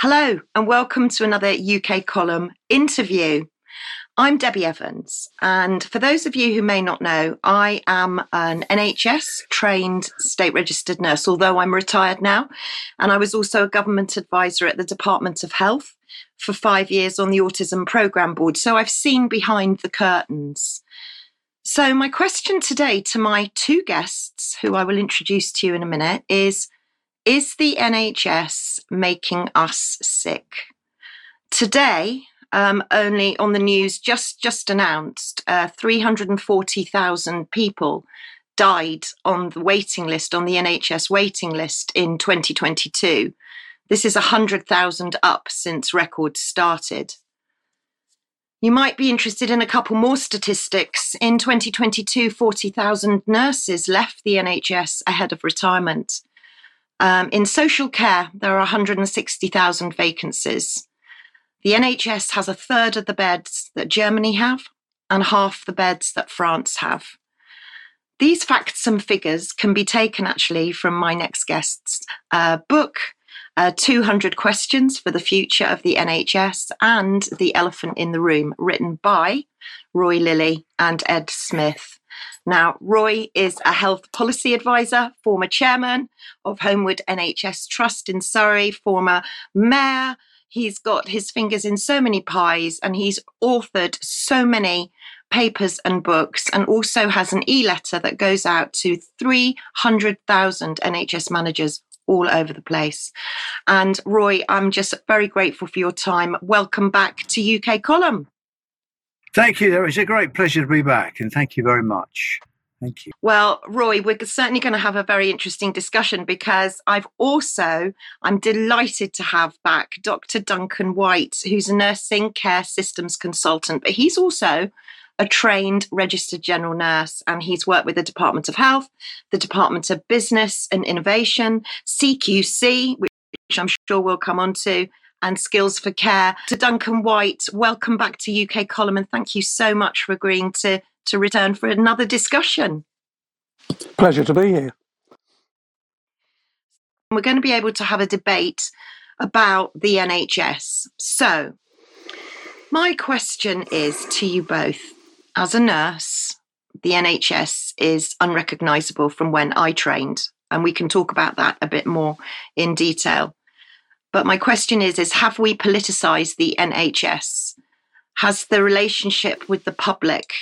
Hello, and welcome to another UK column interview. I'm Debi Evans, and for those of you who may not know, I am an NHS trained state registered nurse, although I'm retired now. And I was also a government advisor at the Department of Health for five years on the Autism Programme Board. So I've seen behind the curtains. So, my question today to my two guests, who I will introduce to you in a minute, is is the NHS making us sick? Today, um, only on the news, just just announced, uh, 340,000 people died on the waiting list, on the NHS waiting list in 2022. This is 100,000 up since records started. You might be interested in a couple more statistics. In 2022, 40,000 nurses left the NHS ahead of retirement. Um, in social care, there are 160,000 vacancies. The NHS has a third of the beds that Germany have and half the beds that France have. These facts and figures can be taken actually from my next guest's uh, book, uh, 200 Questions for the Future of the NHS and The Elephant in the Room, written by Roy Lilley and Ed Smith. Now, Roy is a health policy advisor, former chairman of Homewood NHS Trust in Surrey, former mayor. He's got his fingers in so many pies and he's authored so many papers and books and also has an e-letter that goes out to 300,000 NHS managers all over the place. And Roy, I'm just very grateful for your time. Welcome back to UK Column. Thank you. It's a great pleasure to be back, and thank you very much. Thank you. Well, Roy, we're certainly going to have a very interesting discussion because I've also, I'm delighted to have back Dr. Duncan White, who's a nursing care systems consultant, but he's also a trained registered general nurse and he's worked with the Department of Health, the Department of Business and Innovation, CQC, which I'm sure we'll come on to, and Skills for Care. To Duncan White, welcome back to UK Column and thank you so much for agreeing to, to return for another discussion. Pleasure to be here. We're going to be able to have a debate about the NHS. So, my question is to you both as a nurse, the NHS is unrecognisable from when I trained, and we can talk about that a bit more in detail. But my question is, is have we politicised the NHS? Has the relationship with the public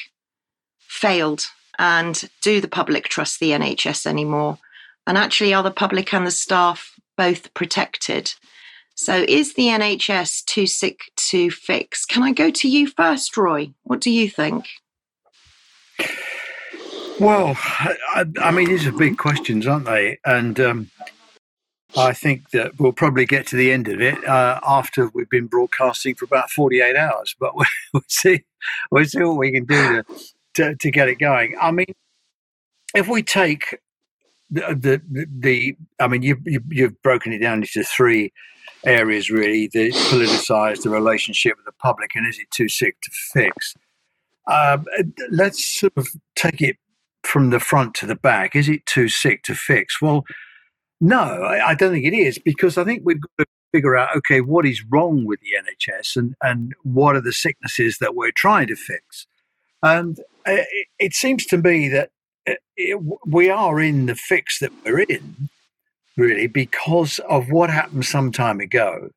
failed? And do the public trust the NHS anymore? And actually, are the public and the staff both protected? So, is the NHS too sick to fix? Can I go to you first, Roy? What do you think? Well, I, I, mean, these are big questions, aren't they? And um, I think that we'll probably get to the end of it uh, after we've been broadcasting for about 48 hours. But we'll, we'll see, we'll see what we can do to, to, to get it going. I mean, if we take the, the, the I mean, you, you, you've broken it down into three areas really the politicized, the relationship with the public, and is it too sick to fix? Um, let's sort of take it from the front to the back. Is it too sick to fix? Well, no, I, I don't think it is because I think we've got to figure out okay, what is wrong with the NHS and, and what are the sicknesses that we're trying to fix? And uh, it, it seems to me that uh, it, it, we are in the fix that we're in, really, because of what happened some time ago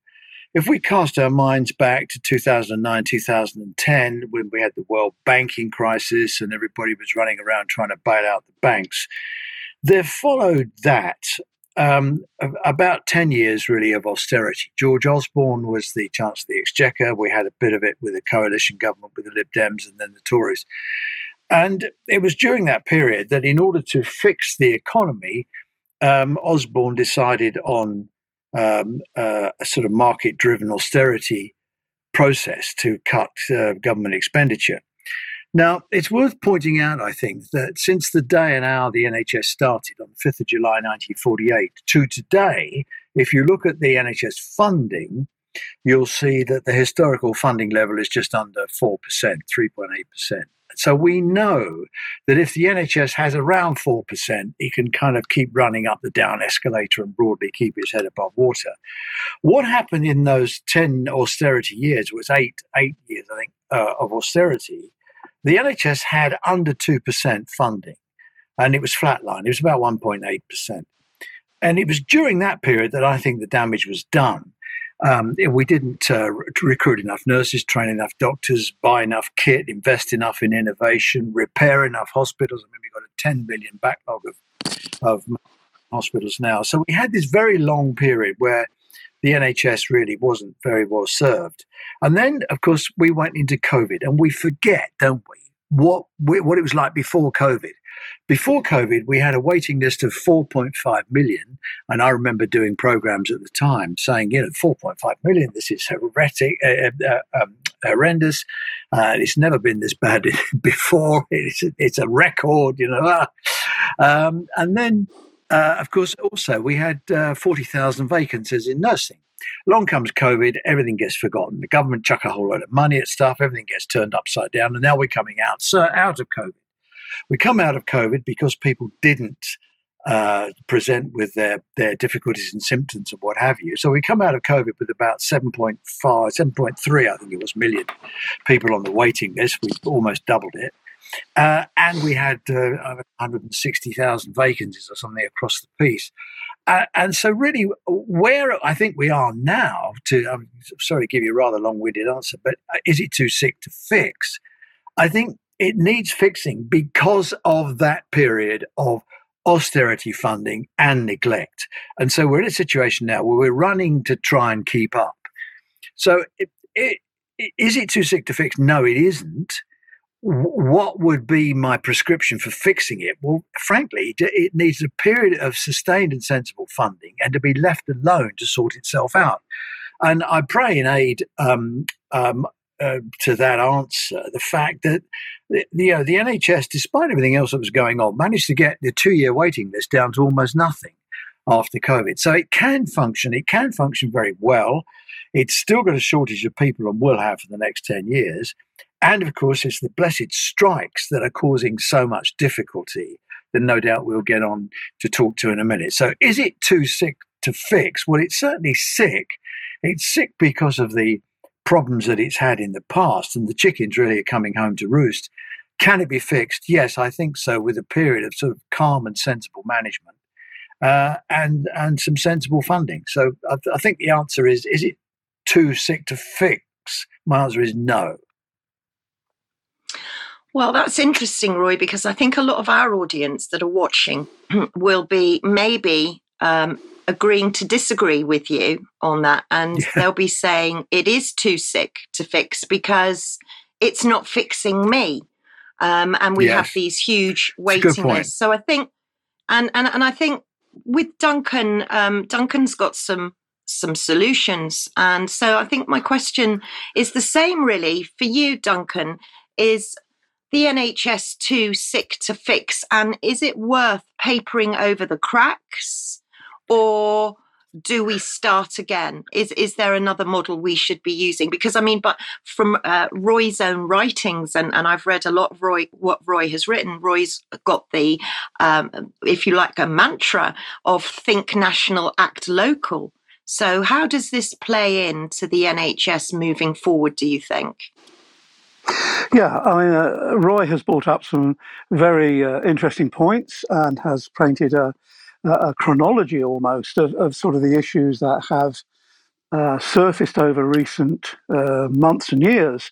if we cast our minds back to 2009, 2010, when we had the world banking crisis and everybody was running around trying to bail out the banks, there followed that um, about 10 years really of austerity. George Osborne was the Chancellor of the Exchequer. We had a bit of it with a coalition government with the Lib Dems and then the Tories. And it was during that period that, in order to fix the economy, um, Osborne decided on um, uh, a sort of market driven austerity process to cut uh, government expenditure. Now, it's worth pointing out, I think, that since the day and hour the NHS started on the 5th of July 1948 to today, if you look at the NHS funding, you'll see that the historical funding level is just under 4%, 3.8%. So we know that if the NHS has around 4%, it can kind of keep running up the down escalator and broadly keep its head above water. What happened in those 10 austerity years was eight, eight years, I think, uh, of austerity. The NHS had under 2% funding and it was flatline. It was about 1.8%. And it was during that period that I think the damage was done. Um, we didn't uh, recruit enough nurses, train enough doctors, buy enough kit, invest enough in innovation, repair enough hospitals. I mean, we've got a 10 billion backlog of, of hospitals now. So we had this very long period where the NHS really wasn't very well served. And then, of course, we went into COVID, and we forget, don't we, what what it was like before COVID. Before COVID, we had a waiting list of 4.5 million. And I remember doing programs at the time saying, you know, 4.5 million, this is heretic, uh, uh, uh, um, horrendous. Uh, it's never been this bad before. It's it's a record, you know. Ah. Um, and then, uh, of course, also we had uh, 40,000 vacancies in nursing. Along comes COVID, everything gets forgotten. The government chuck a whole load of money at stuff, everything gets turned upside down, and now we're coming out so out of COVID. We come out of COVID because people didn't uh, present with their, their difficulties and symptoms and what have you. So we come out of COVID with about 7.5, 7.3, I think it was, million people on the waiting list. We've almost doubled it. Uh, and we had uh, 160,000 vacancies or something across the piece. Uh, and so, really, where I think we are now, to I'm sorry to give you a rather long winded answer, but uh, is it too sick to fix? I think it needs fixing because of that period of austerity funding and neglect. And so we're in a situation now where we're running to try and keep up. So it, it, is it too sick to fix? No, it isn't. What would be my prescription for fixing it? Well, frankly, it needs a period of sustained and sensible funding and to be left alone to sort itself out. And I pray in aid um, um, uh, to that answer the fact that the, uh, the NHS, despite everything else that was going on, managed to get the two year waiting list down to almost nothing after COVID. So it can function. It can function very well. It's still got a shortage of people and will have for the next 10 years. And of course, it's the blessed strikes that are causing so much difficulty that no doubt we'll get on to talk to in a minute. So is it too sick to fix? Well, it's certainly sick. It's sick because of the problems that it's had in the past, and the chickens really are coming home to roost. Can it be fixed? Yes, I think so, with a period of sort of calm and sensible management uh, and and some sensible funding. So I, I think the answer is: is it too sick to fix? My answer is no. Well, that's interesting, Roy, because I think a lot of our audience that are watching will be maybe um, agreeing to disagree with you on that. And yeah. they'll be saying it is too sick to fix because it's not fixing me. Um, and we yes. have these huge waiting lists. So I think, and, and, and I think with Duncan, um, Duncan's got some some solutions. And so I think my question is the same really for you, Duncan, is the NHS too sick to fix? And is it worth papering over the cracks? or do we start again? Is is there another model we should be using? Because I mean, but from uh, Roy's own writings, and, and I've read a lot of Roy what Roy has written. Roy's got the, um, if you like, a mantra of think national, act local. So how does this play into the NHS moving forward? Do you think? Yeah, I mean, uh, Roy has brought up some very uh, interesting points and has painted a a chronology almost of, of sort of the issues that have uh, surfaced over recent uh, months and years.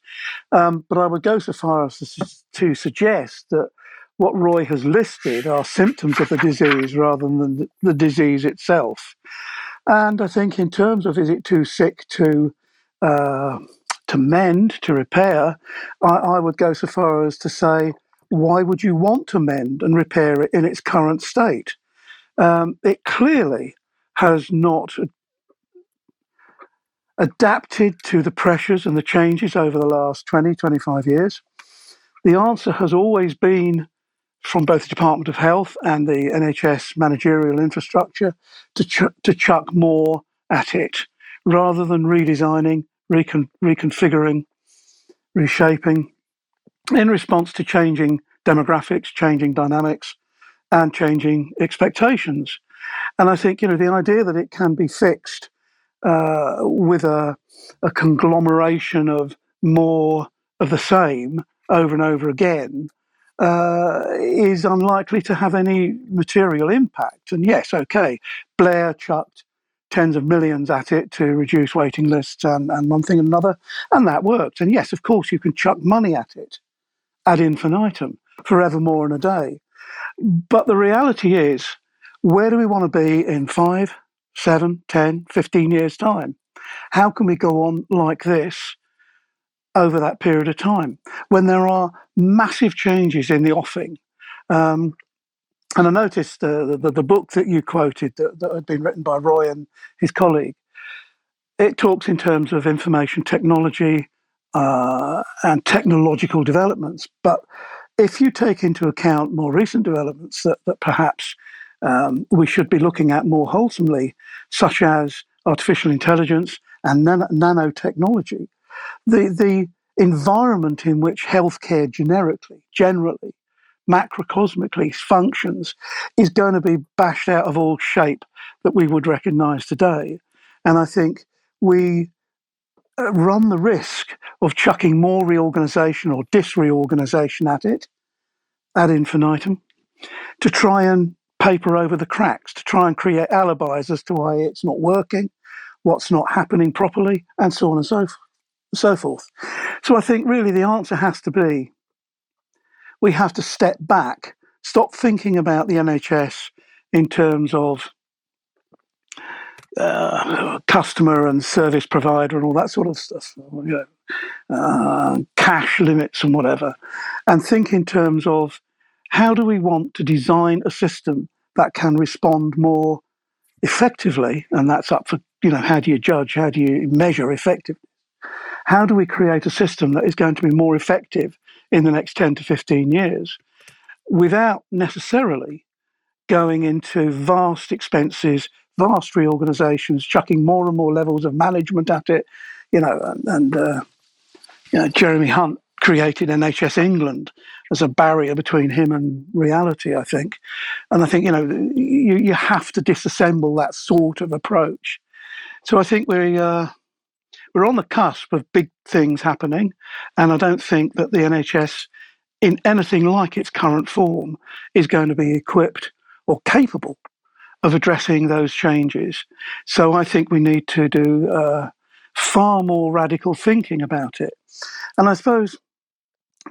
Um, but I would go so far as to, suggest that what Roy has listed are symptoms of the disease rather than the, the, disease itself. And I think, in terms of is it too sick to uh, to mend, to repair, I, I would go so far as to say, why would you want to mend and repair it in its current state? um, it clearly has not adapted to the pressures and the changes over the last 20, 25 years. The answer has always been from both the Department of Health and the NHS managerial infrastructure to, ch- to chuck more at it rather than redesigning, recon- reconfiguring, reshaping in response to changing demographics, changing dynamics, and changing expectations. And I think, you know, the idea that it can be fixed uh, with a, a conglomeration of more of the same over and over again uh, is unlikely to have any material impact. And yes, okay, Blair chucked tens of millions at it to reduce waiting lists and, and one thing and another, and that worked. And yes, of course, you can chuck money at it ad infinitum, forevermore and a day. But the reality is, where do we want to be in five, seven, 10, 15 years' time? How can we go on like this over that period of time when there are massive changes in the offing? Um, and I noticed uh, the, the book that you quoted that, that had been written by Roy and his colleague, it talks in terms of information technology uh, and technological developments. But if you take into account more recent developments that, that perhaps um, we should be looking at more wholesomely, such as artificial intelligence and nan- nanotechnology, the, the environment in which healthcare generically, generally, macrocosmically functions is going to be bashed out of all shape that we would recognize today. And I think we uh, run the risk of chucking more reorganization or disreorganization at it ad infinitum to try and paper over the cracks, to try and create alibis as to why it's not working, what's not happening properly, and so on and so, so forth. So I think really the answer has to be we have to step back, stop thinking about the NHS in terms of uh, customer and service provider and all that sort of stuff, you know, uh, cash limits and whatever, and think in terms of how do we want to design a system that can respond more effectively, and that's up for you know how do you judge, how do you measure effectiveness? How do we create a system that is going to be more effective in the next 10 to 15 years without necessarily going into vast expenses, vast reorganizations, chucking more and more levels of management at it, you know, and, and uh, you know, Jeremy Hunt created NHS England as a barrier between him and reality, I think. And I think, you know, you, you have to disassemble that sort of approach. So I think we, uh, we're on the cusp of big things happening. And I don't think that the NHS, in anything like its current form, is going to be equipped or capable of addressing those changes. So I think we need to do uh, far more radical thinking about it. And I suppose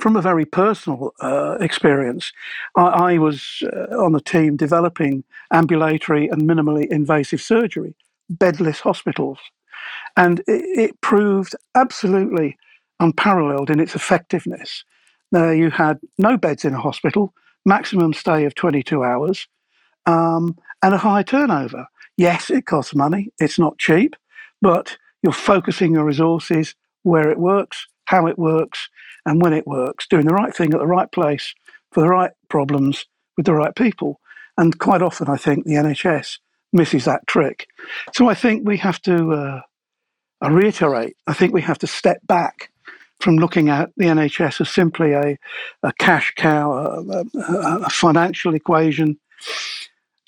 from a very personal uh, experience, I, I was uh, on the team developing ambulatory and minimally invasive surgery, bedless hospitals. And it, it proved absolutely unparalleled in its effectiveness. There, you had no beds in a hospital, maximum stay of 22 hours, um, and a high turnover. Yes, it costs money, it's not cheap, but you're focusing your resources where it works, how it works, and when it works, doing the right thing at the right place for the right problems with the right people. And quite often, I think the NHS misses that trick. So I think we have to, uh, I reiterate, I think we have to step back from looking at the NHS as simply a, a cash cow, a, a, a financial equation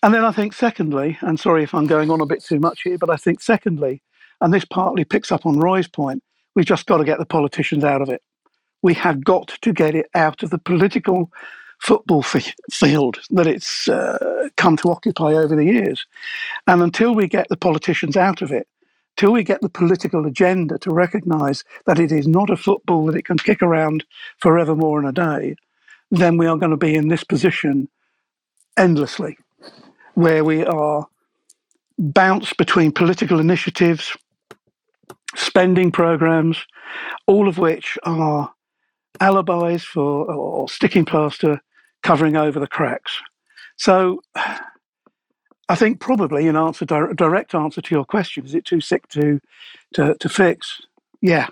and then I think, secondly, and sorry if I'm going on a bit too much here, but I think, secondly, and this partly picks up on Roy's point, we've just got to get the politicians out of it. We have got to get it out of the political football f- field that it's uh, come to occupy over the years. And until we get the politicians out of it, till we get the political agenda to recognise that it is not a football that it can kick around forevermore in a day, then we are going to be in this position endlessly where we are bounced between political initiatives, spending programs, all of which are alibis for or sticking plaster covering over the cracks. So I think probably an answer, direct answer to your question, is it too sick to, to, to fix? Yeah.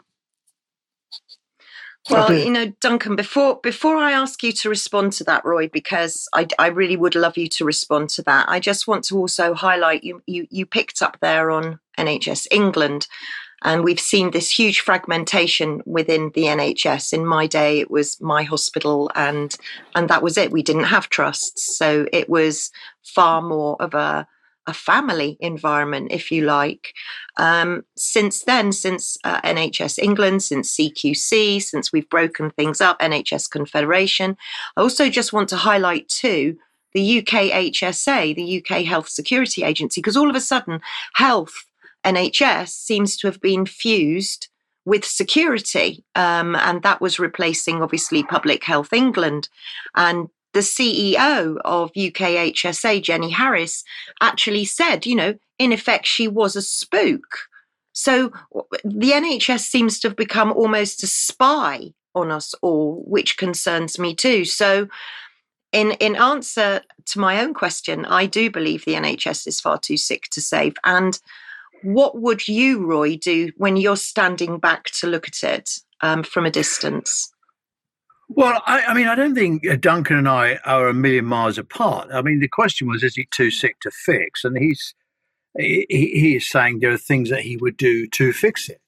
Well, you know, Duncan, before before I ask you to respond to that, Roy, because I, I really would love you to respond to that. I just want to also highlight you you you picked up there on NHS England, and we've seen this huge fragmentation within the NHS. In my day, it was my hospital, and and that was it. We didn't have trusts, so it was far more of a a family environment, if you like. Um, since then, since uh, NHS England, since CQC, since we've broken things up, NHS Confederation, I also just want to highlight too the UK HSA, the UK Health Security Agency, because all of a sudden, health NHS seems to have been fused with security. Um, and that was replacing, obviously, Public Health England. And the CEO of UKHSA, Jenny Harries, actually said, you know, in effect, she was a spook. So the NHS seems to have become almost a spy on us all, which concerns me too. So, in, in answer to my own question, I do believe the NHS is far too sick to save. And what would you, Roy, do when you're standing back to look at it um, from a distance? Well, I, I, mean, I don't think uh, Duncan and I are a million miles apart. I mean, the question was, is he too sick to fix? And he's he, he is saying there are things that he would do to fix it.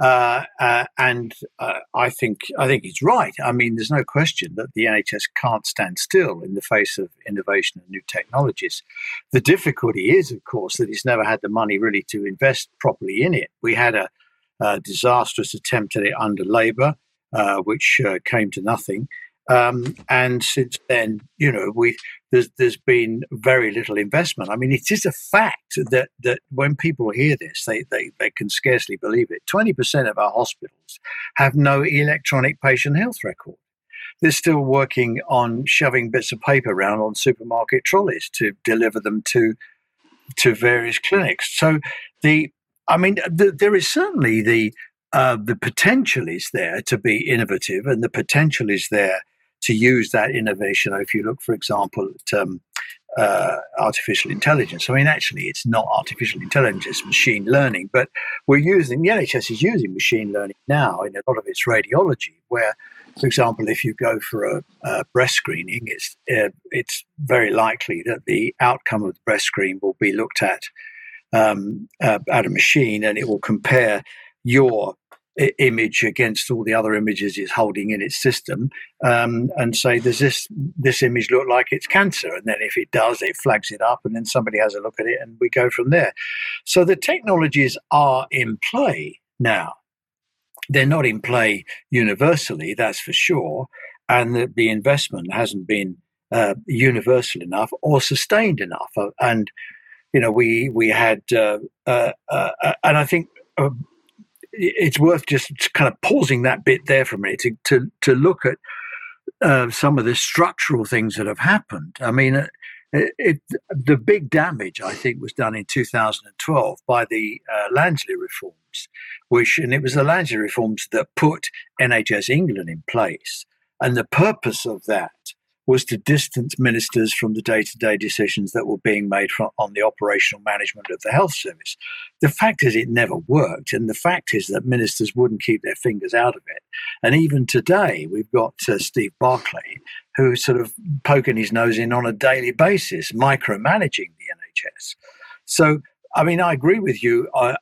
Uh, uh, and uh, I think I think he's right. I mean, there's no question that the NHS can't stand still in the face of innovation and new technologies. The difficulty is, of course, that he's never had the money really to invest properly in it. We had a, a disastrous attempt at it under Labour. Uh, which uh, came to nothing. Um, and since then, you know, we there's there's been very little investment. I mean, it is a fact that that when people hear this, they they, they can scarcely believe it. Twenty percent of our hospitals have no electronic patient health record. They're still working on shoving bits of paper around on supermarket trolleys to deliver them to to various clinics. So the I mean, the, there is certainly the uh, the potential is there to be innovative, and the potential is there to use that innovation. If you look, for example, at um, uh, artificial intelligence, I mean, actually, it's not artificial intelligence; it's machine learning. But we're using the NHS is using machine learning now in a lot of its radiology, where for example, if you go for a, a breast screening, it's uh, it's very likely that the outcome of the breast screen will be looked at um, uh, at a machine, and it will compare your image against all the other images it's holding in its system um, and say does this this image look like it's cancer? And then if it does it flags it up and then somebody has a look at it and we go from there. So the technologies are in play now. They're not in play universally that's for sure and the, the investment hasn't been uh, universal enough or sustained enough. Uh, and you know we we had uh, uh, uh and i think uh, it's worth just kind of pausing that bit there for a minute to to, to look at uh, some of the structural things that have happened. I mean, uh, it, it, the big damage I think was done in 2012 by the uh, Lansley reforms, which and it was the Lansley reforms that put NHS England in place, and the purpose of that was to distance ministers from the day to day decisions that were being made from, on the operational management of the health service. The fact is, it never worked. And the fact is that ministers wouldn't keep their fingers out of it. And even today, we've got uh, Steve Barclay, who's sort of poking his nose in on a daily basis, micromanaging the NHS. So I mean, I agree with you uh,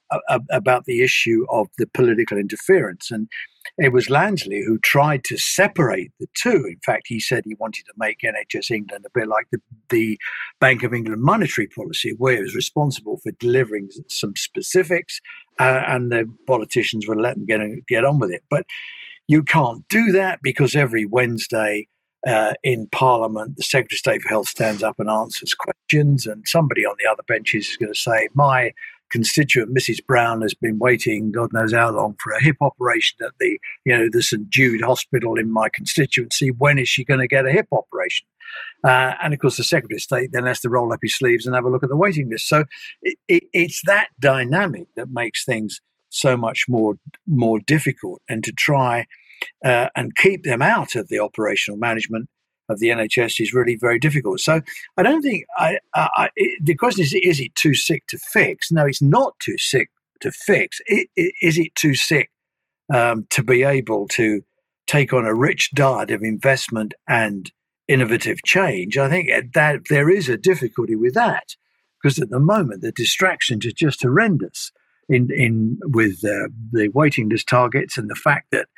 about the issue of the political interference. And it was Lansley who tried to separate the two. In fact, he said he wanted to make NHS England a bit like the, the Bank of England monetary policy, where it was responsible for delivering some specifics uh, and the politicians would let them get, get on with it. But you can't do that because every Wednesday, uh, in Parliament, the Secretary of State for Health stands up and answers questions, and somebody on the other benches is going to say, "My constituent Mrs. Brown has been waiting God knows how long for a hip operation at the you know the St Jude Hospital in my constituency. When is she going to get a hip operation?" Uh, and of course, the Secretary of State then has to roll up his sleeves and have a look at the waiting list. So it, it, it's that dynamic that makes things so much more more difficult, and to try uh, and keep them out of the operational management of the NHS is really very difficult. So I don't think I, I, the question is: Is it too sick to fix? No, it's not too sick to fix. It, it, is it too sick um, to be able to take on a rich diet of investment and innovative change, I think that there is a difficulty with that because at the moment the distractions are just horrendous in in with uh, the waiting list targets and the fact that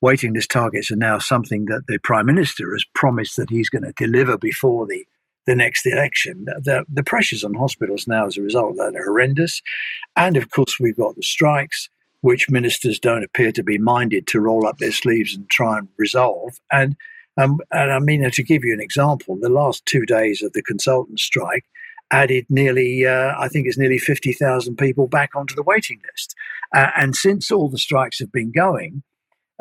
waiting list targets are now something that the prime minister has promised that he's going to deliver before the the next election. The, the pressures on hospitals now as a result of that are horrendous. And of course, we've got the strikes, which ministers don't appear to be minded to roll up their sleeves and try and resolve. And, um, and I mean, to give you an example, the last two days of the consultant strike added nearly, uh, I think it's nearly 50,000 people back onto the waiting list. Uh, and since all the strikes have been going,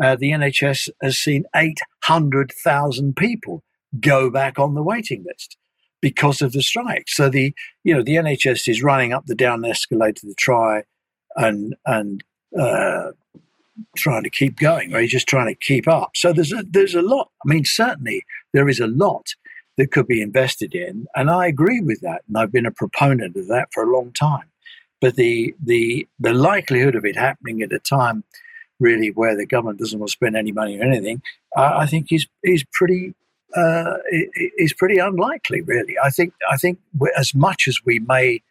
uh, the NHS has seen 800,000 people go back on the waiting list because of the strike. So the you know the NHS is running up the down escalator to try and and uh, trying to keep going, or just trying to keep up. So there's a, there's a lot. I mean, certainly there is a lot that could be invested in, and I agree with that, and I've been a proponent of that for a long time. But the the the likelihood of it happening at a time really where the government doesn't want to spend any money or anything, uh, I think is is pretty uh, is pretty unlikely, really. I think I think as much as we may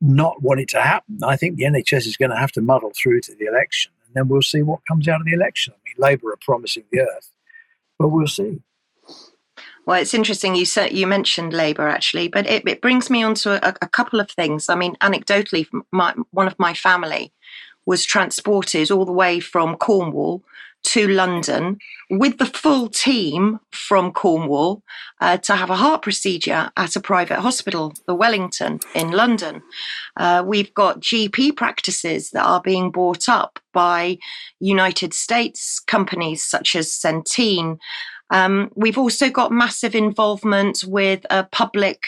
not want it to happen, I think the NHS is going to have to muddle through to the election, and then we'll see what comes out of the election. I mean, Labour are promising the earth, but we'll see. Well, it's interesting you said you mentioned Labour actually, but it, it brings me on to a, a, couple of things. I mean, anecdotally, my, one of my family was transported all the way from Cornwall to London with the full team from Cornwall uh, to have a heart procedure at a private hospital, the Wellington in London. Uh, we've got GP practices that are being bought up by United States companies such as Centene. Um, we've also got massive involvement with a public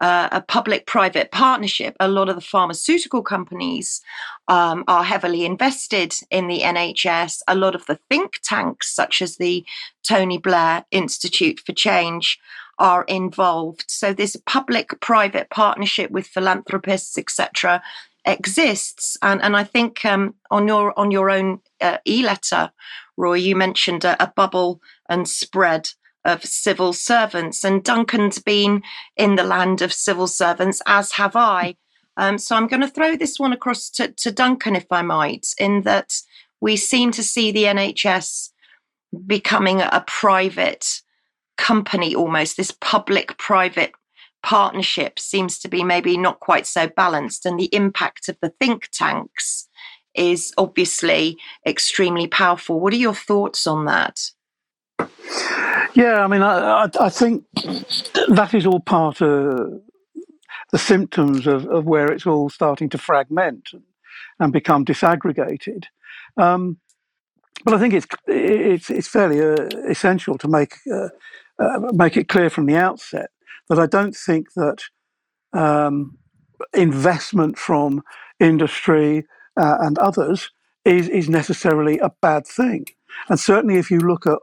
uh, a public private partnership, a lot of the pharmaceutical companies um, are heavily invested in the NHS. A lot of the think tanks, such as the Tony Blair Institute for Change, are involved. So this public private partnership with philanthropists, etc., exists. And, and I think um, on your on your own uh, e-letter, Roy, you mentioned a, a bubble and spread of civil servants. And Duncan's been in the land of civil servants, as have I. Um, so I'm going to throw this one across to, to Duncan, if I might, in that we seem to see the NHS becoming a private company almost. This public private partnership seems to be maybe not quite so balanced. And the impact of the think tanks is obviously extremely powerful. What are your thoughts on that? Yeah, I mean, I, I, think that is all part of the symptoms of, of where it's all starting to fragment and become disaggregated. Um, but I think it's it's it's fairly uh, essential to make uh, uh, make it clear from the outset that I don't think that um, investment from industry uh, and others is is necessarily a bad thing. And certainly, if you look at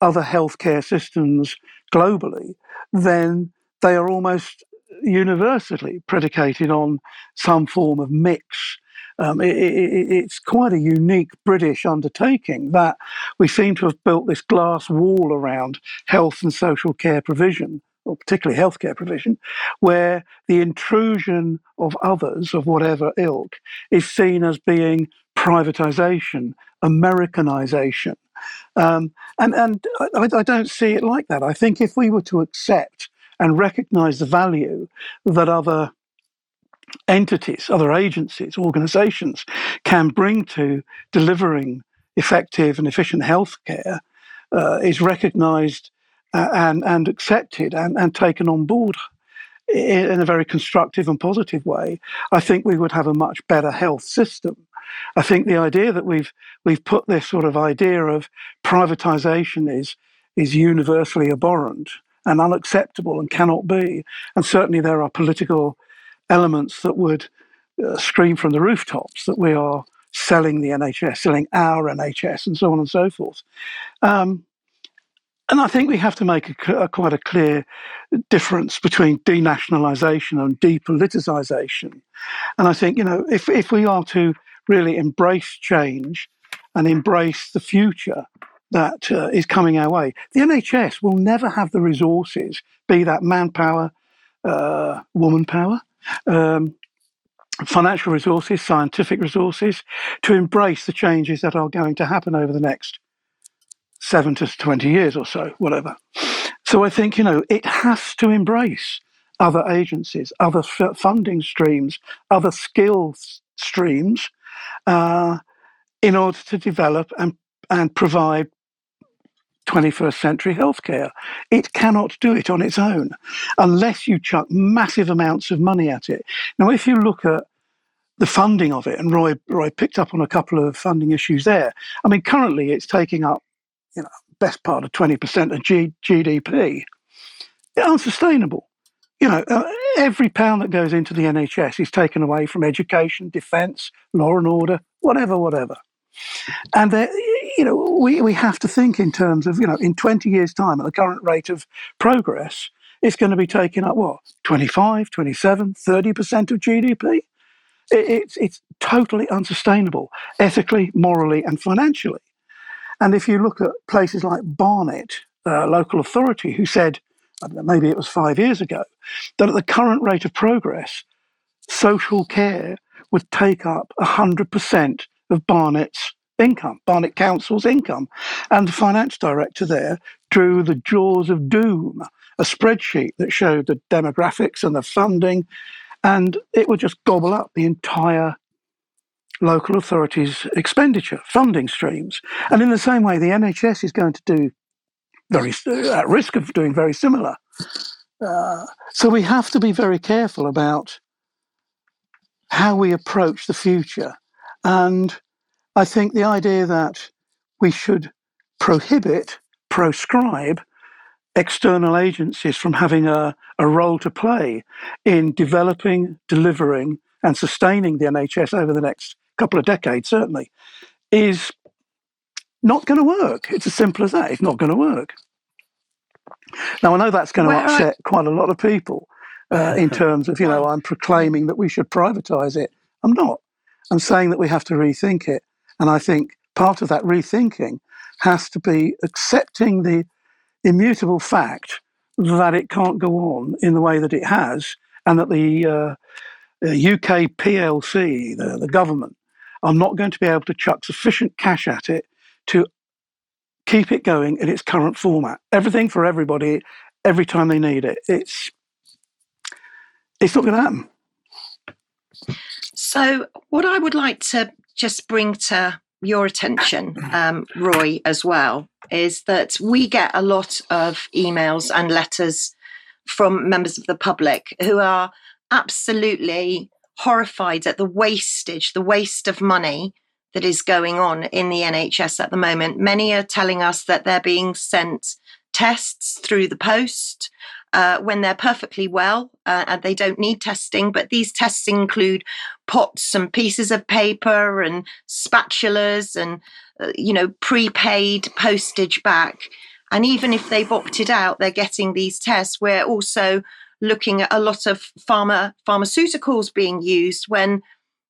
other healthcare systems globally, then they are almost universally predicated on some form of mix. Um, it, it, it's quite a unique British undertaking that we seem to have built this glass wall around health and social care provision, or particularly healthcare provision, where the intrusion of others of whatever ilk is seen as being privatization, Americanization, um, and and I, I don't see it like that. I think if we were to accept and recognize the value that other entities, other agencies, organizations can bring to delivering effective and efficient healthcare uh, is recognized uh, and, and accepted and, and taken on board in a very constructive and positive way, I think we would have a much better health system. I think the idea that we've we've put this sort of idea of privatization is is universally abhorrent and unacceptable and cannot be. And certainly there are political elements that would uh, scream from the rooftops that we are selling the NHS, selling our NHS, and so on and so forth. Um, and I think we have to make a, a, quite a clear difference between denationalisation and depoliticisation. And I think, you know, if, if we are to really embrace change and embrace the future that uh, is coming our way. The NHS will never have the resources, be that manpower, uh, woman power, um, financial resources, scientific resources, to embrace the changes that are going to happen over the next seven to 20 years or so, whatever. So I think, you know, it has to embrace other agencies, other f- funding streams, other skills streams uh, in order to develop and, and provide 21st century healthcare. It cannot do it on its own unless you chuck massive amounts of money at it. Now, if you look at the funding of it, and Roy, Roy picked up on a couple of funding issues there. I mean, currently it's taking up, you know, best part of 20% of G- GDP. It's unsustainable. You know, uh, every pound that goes into the NHS is taken away from education, defence, law and order, whatever, whatever. And there, you know, we, we have to think in terms of, you know, in 20 years' time, at the current rate of progress, it's going to be taking up what, 25, 27, 30% of GDP? It, it's, it's totally unsustainable, ethically, morally, and financially. And if you look at places like Barnet, uh, local authority, who said, maybe it was five years ago, that at the current rate of progress, social care would take up 100% of Barnet's income, Barnet Council's income. And the finance director there drew the jaws of doom, a spreadsheet that showed the demographics and the funding, and it would just gobble up the entire local authorities' expenditure, funding streams. And in the same way, the NHS is going to do very at risk of doing very similar. Uh, so we have to be very careful about how we approach the future. And I think the idea that we should prohibit, proscribe external agencies from having a, a role to play in developing, delivering, and sustaining the NHS over the next couple of decades, certainly, is not going to work. It's as simple as that. It's not going to work. Now, I know that's going to upset I... quite a lot of people uh, in terms of, you know, I'm proclaiming that we should privatise it. I'm not. I'm saying that we have to rethink it. And I think part of that rethinking has to be accepting the immutable fact that it can't go on in the way that it has, and that the uh, UK PLC, the, the government, are not going to be able to chuck sufficient cash at it to keep it going in its current format. Everything for everybody, every time they need it. It's it's not going to happen. So, what I would like to just bring to your attention, um, Roy, as well, is that we get a lot of emails and letters from members of the public who are absolutely horrified at the wastage, the waste of money that is going on in the NHS at the moment. Many are telling us that they're being sent tests through the post uh, when they're perfectly well uh, and they don't need testing. But these tests include pots and pieces of paper and spatulas and, uh, you know, prepaid postage back. And even if they've opted out, they're getting these tests. We're also looking at a lot of pharma pharmaceuticals being used when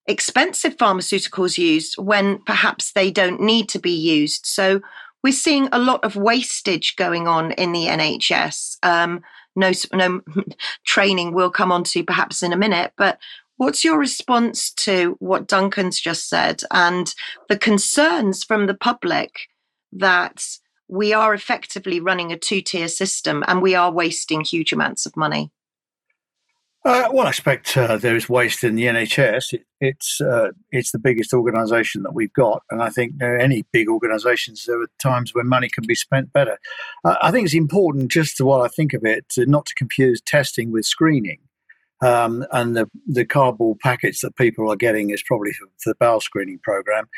expensive pharmaceuticals used when perhaps they don't need to be used. So we're seeing a lot of wastage going on in the NHS. Um, no, no training we'll come on to perhaps in a minute, but what's your response to what Duncan's just said and the concerns from the public that we are effectively running a two tier system and we are wasting huge amounts of money? Uh, well, I expect uh, there is waste in the NHS. It, it's uh, it's the biggest organisation that we've got, and I think any big organisations there are times when money can be spent better. I think it's important, just while I think of it, not to confuse testing with screening. Um, and the the cardboard packets that people are getting is probably for the bowel screening program,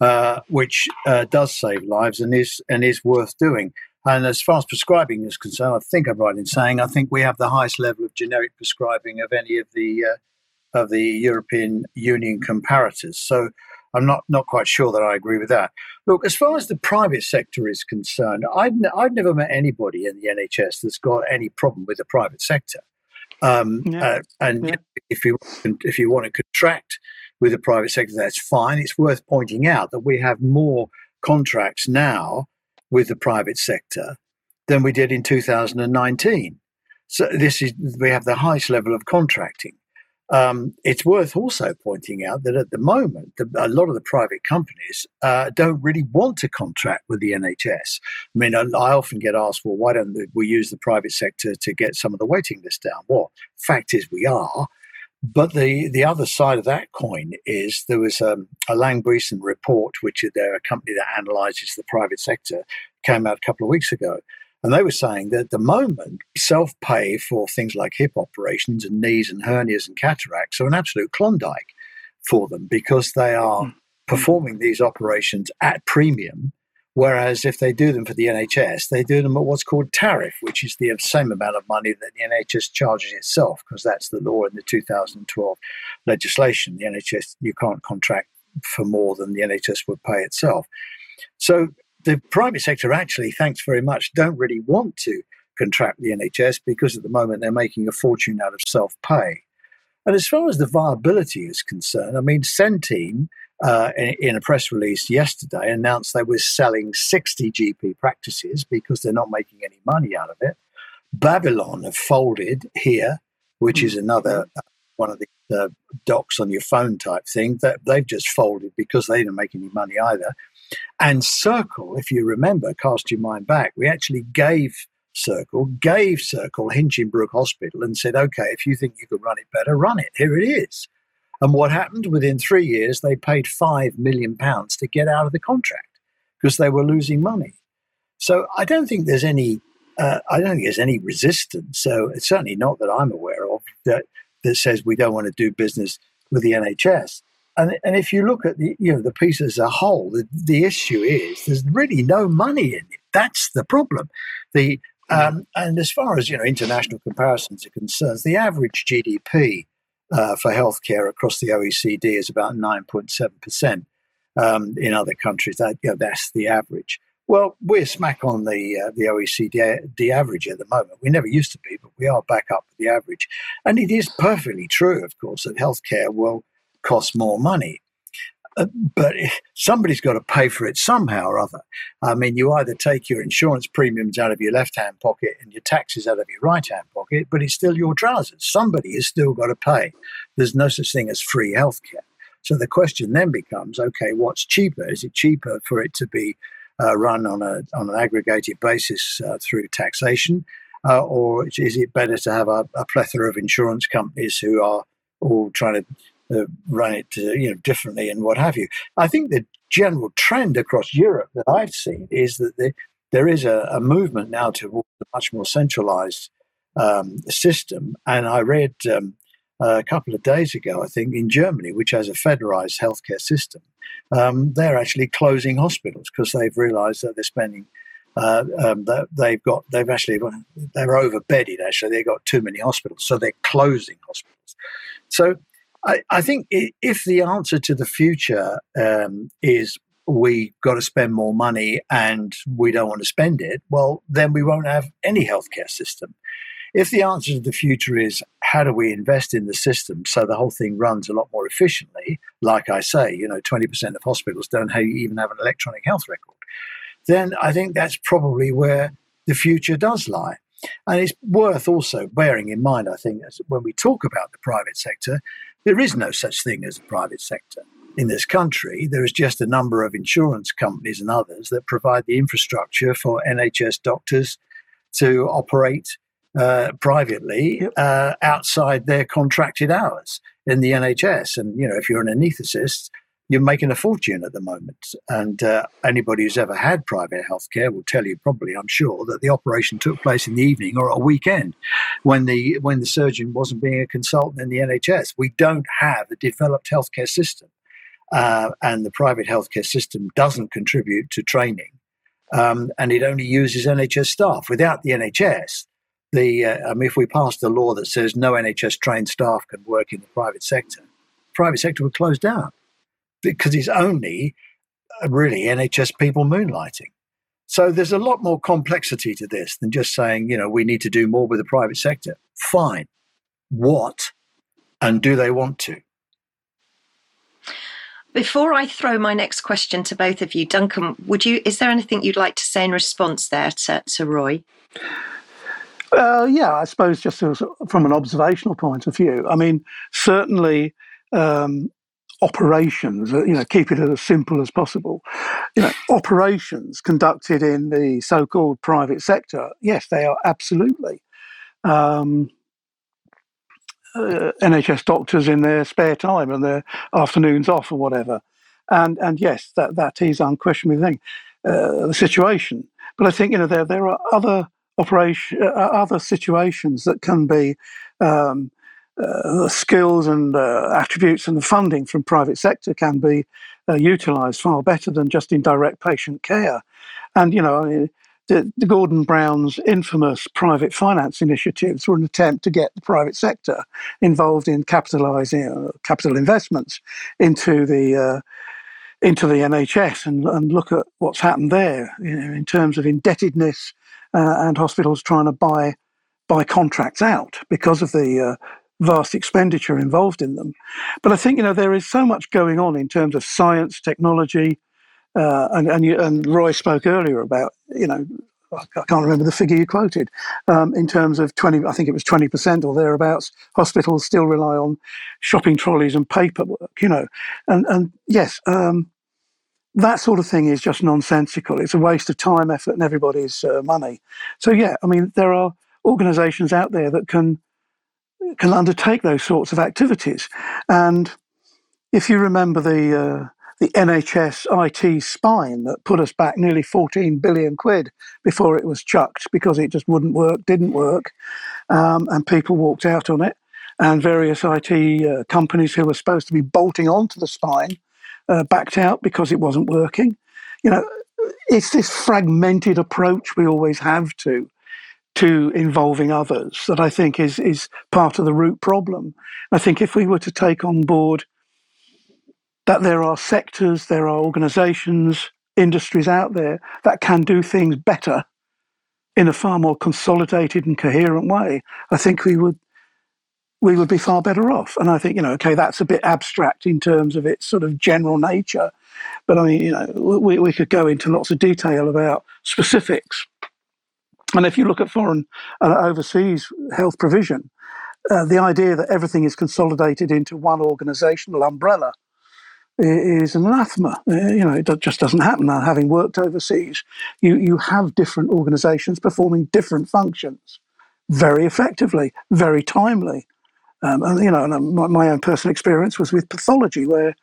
uh, which uh, does save lives and is and is worth doing. And as far as prescribing is concerned, I think I'm right in saying I think we have the highest level of generic prescribing of any of the uh, of the European Union comparators. So I'm not not quite sure that I agree with that. Look, as far as the private sector is concerned, I've n- I've never met anybody in the NHS that's got any problem with the private sector. Um, uh, and yeah. if you if you want to contract with the private sector, that's fine. It's worth pointing out that we have more contracts now with the private sector than we did in 2019. So this is we have the highest level of contracting. Um, it's worth also pointing out that at the moment, the, a lot of the private companies uh, don't really want to contract with the NHS. I mean, I, I, often get asked, well, why don't we use the private sector to get some of the waiting list down? Well, fact is, we are. But the, the other side of that coin is there was um, a LaingBuisson report, which they're a company that analyzes the private sector, came out a couple of weeks ago. And they were saying that at the moment, self pay for things like hip operations and knees and hernias and cataracts are an absolute Klondike for them because they are mm. performing these operations at premium. Whereas if they do them for the NHS, they do them at what's called tariff, which is the same amount of money that the NHS charges itself, because that's the law in the 2012 legislation. The NHS, you can't contract for more than the NHS would pay itself. So the private sector actually, thanks very much, don't really want to contract the NHS because at the moment they're making a fortune out of self pay. And as far as the viability is concerned, I mean, Centene, uh, in, a press release yesterday, announced they were selling 60 GP practices because they're not making any money out of it. Babylon have folded here, which is another uh, one of the uh, docs on your phone type thing that they've just folded because they didn't make any money either. And Circle, if you remember, cast your mind back, we actually gave Circle, gave Circle Hinchingbrooke Hospital and said, okay, if you think you can run it better, run it. Here it is. And what happened within three years, they paid five million pounds to get out of the contract because they were losing money. So I don't think there's any, uh, I don't think there's any resistance. So it's certainly not that I'm aware of that that says we don't want to do business with the NHS. And, and if you look at the you know the piece as a whole, the, the issue is there's really no money in it. That's the problem. The um, and as far as you know, international comparisons are concerned, the average GDP uh, for healthcare across the OECD is about 9.7 percent. Um, in other countries, that you know, that's the average. Well, we're smack on the uh, the OECD average at the moment. We never used to be, but we are back up the average. And it is perfectly true, of course, that healthcare will cost more money. Uh, but somebody's got to pay for it somehow or other. I mean, you either take your insurance premiums out of your left hand pocket and your taxes out of your right hand pocket, but it's still your trousers. Somebody has still got to pay. There's no such thing as free healthcare. So the question then becomes okay, what's cheaper? Is it cheaper for it to be uh, run on, a, on an aggregated basis uh, through taxation? Uh, or is it better to have a, a plethora of insurance companies who are all trying to uh, run it uh, you know differently and what have you. I think the general trend across Europe that I've seen is that the, there is a, a, movement now towards a much more centralized um, system. And I read um, a couple of days ago, I think, in Germany, which has a federalized healthcare system, um, they're actually closing hospitals because they've realized that they're spending. Uh, um, they've got they've actually they're overbedded actually they've got too many hospitals so they're closing hospitals so I, I think if the answer to the future um, is we got to spend more money and we don't want to spend it, well, then we won't have any healthcare system. If the answer to the future is how do we invest in the system so the whole thing runs a lot more efficiently, like I say, you know, 20% of hospitals don't even have an electronic health record, then I think that's probably where the future does lie. And it's worth also bearing in mind, I think, when we talk about the private sector, there is no such thing as a private sector. In this country, there is just a number of insurance companies and others that provide the infrastructure for NHS doctors to operate uh, privately uh, outside their contracted hours in the NHS. And, you know, if you're an anaesthetist, you're making a fortune at the moment. And uh, anybody who's ever had private healthcare will tell you, probably, I'm sure, that the operation took place in the evening or a weekend when the when the surgeon wasn't being a consultant in the NHS. We don't have a developed healthcare system, uh, and the private healthcare system doesn't contribute to training, um, and it only uses NHS staff. Without the NHS, the uh, I mean, if we passed a law that says no NHS trained staff can work in the private sector, private sector would close down because it's only uh, really NHS people moonlighting. So there's a lot more complexity to this than just saying, you know, we need to do more with the private sector. Fine. What? And do they want to? Before I throw my next question to both of you, Duncan, would you is there anything you'd like to say in response there to, to Roy? Uh, yeah, I suppose just from an observational point of view. I mean, certainly um, operations, uh, you know, keep it as simple as possible. You know, operations conducted in the so-called private sector, yes, they are absolutely um, uh, NHS doctors in their spare time and their afternoons off or whatever. And and yes, that that is unquestionably the thing, uh, the situation. But I think you know there there are other operation uh, other situations that can be um, the skills and uh, attributes and the funding from private sector can be uh, utilised far better than just in direct patient care. And you know, I mean, the, the, Gordon Brown's infamous private finance initiatives were an attempt to get the private sector involved in capitalising uh, capital investments into the uh, into the NHS and, and look at what's happened there you know, in terms of indebtedness uh, and hospitals trying to buy buy contracts out because of the vast expenditure involved in them. But I think you know there is so much going on in terms of science, technology, uh, and and, you, and, Roy spoke earlier about you know I can't remember the figure you quoted um, in terms of twenty. I think it was twenty percent or thereabouts. Hospitals still rely on shopping trolleys and paperwork. You know, and and yes. Um, that sort of thing is just nonsensical. It's a waste of time, effort, and everybody's uh, money. So, yeah, I mean, there are organizations out there that can can undertake those sorts of activities. And if you remember the uh, the NHS IT spine that put us back nearly 14 billion quid before it was chucked because it just wouldn't work, didn't work, um, and people walked out on it. And various IT uh, companies who were supposed to be bolting onto the spine uh, backed out because it wasn't working. You know, it's this fragmented approach we always have to to involving others that I think is is part of the root problem. I think if we were to take on board that there are sectors, there are organizations, industries out there that can do things better in a far more consolidated and coherent way, I think we would we would be far better off. And I think, you know, okay, that's a bit abstract in terms of its sort of general nature. But I mean, you know, we, we could go into lots of detail about specifics. And if you look at foreign uh, overseas health provision, uh, the idea that everything is consolidated into one organizational umbrella is an anathema. Uh, you know, it just doesn't happen. Now, having worked overseas, you, you have different organizations performing different functions very effectively, very timely. Um, and, you know, and um, my, my own personal experience was with pathology, where,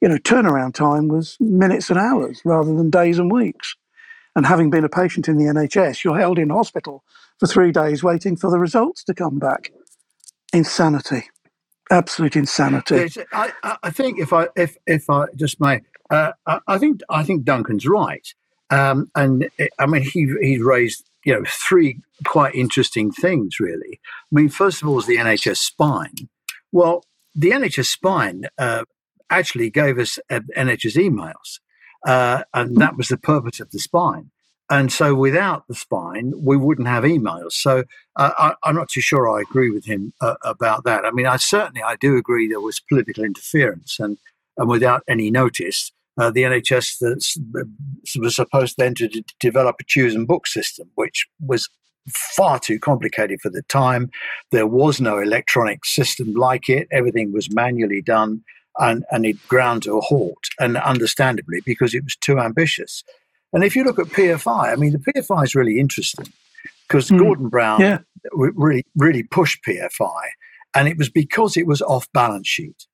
you know, turnaround time was minutes and hours rather than days and weeks. And having been a patient in the NHS, you're held in hospital for three days waiting for the results to come back. Insanity, absolute insanity. I, I, think if I if if I just may, uh, I think I think Duncan's right, um, and I mean he he raised you know three quite interesting things really. I mean, first of all, is the NHS spine. Well, the NHS spine uh, actually gave us uh, NHS emails. Uh, and that was the purpose of the spine. And so without the spine, we wouldn't have emails. So uh, I, am not too sure I agree with him uh, about that. I mean, I certainly I do agree there was political interference, and and without any notice, uh, the NHS was supposed then to d- develop a choose and book system, which was far too complicated for the time. There was no electronic system like it. Everything was manually done and, and it ground to a halt, and understandably, because it was too ambitious. And if you look at PFI, I mean, the PFI is really interesting because mm. Gordon Brown yeah. really, really pushed PFI, and it was because it was off balance sheet.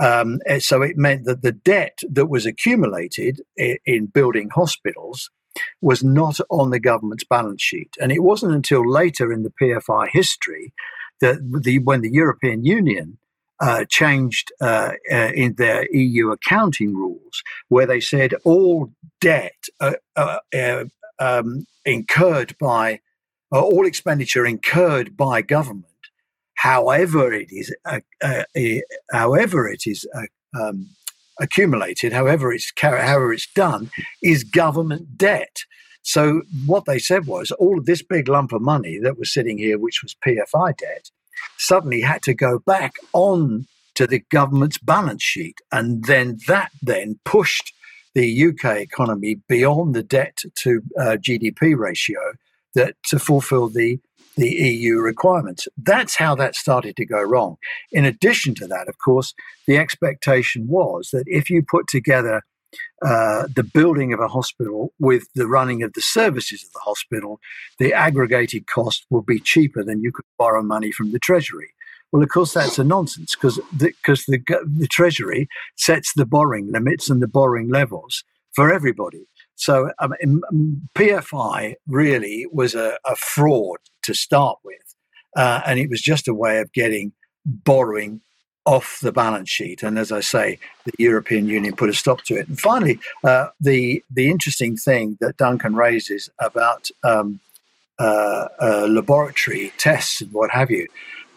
Um, so it meant that the debt that was accumulated in, in building hospitals was not on the government's balance sheet. And it wasn't until later in the PFI history that the, when the European Union uh, changed uh, uh, in their EU accounting rules, where they said all debt uh, uh, uh, um, incurred by all expenditure incurred by government, however it is, however it is um, accumulated, however it's however it's done, is government debt. So what they said was all of this big lump of money that was sitting here, which was PFI debt, suddenly had to go back on to the government's balance sheet. And then that then pushed the UK economy beyond the debt to uh, GDP ratio that to fulfill the the EU requirements. That's how that started to go wrong. In addition to that, of course, the expectation was that if you put together uh, the building of a hospital with the running of the services of the hospital, the aggregated cost will be cheaper than you could borrow money from the Treasury. Well, of course, that's a nonsense because the, the, the Treasury sets the borrowing limits and the borrowing levels for everybody. So um, PFI really was a, a, fraud to start with, uh, and it was just a way of getting borrowing off the balance sheet. And as I say, the European Union put a stop to it. And finally, uh, the the interesting thing that Duncan raises about um, uh, uh laboratory tests and what have you.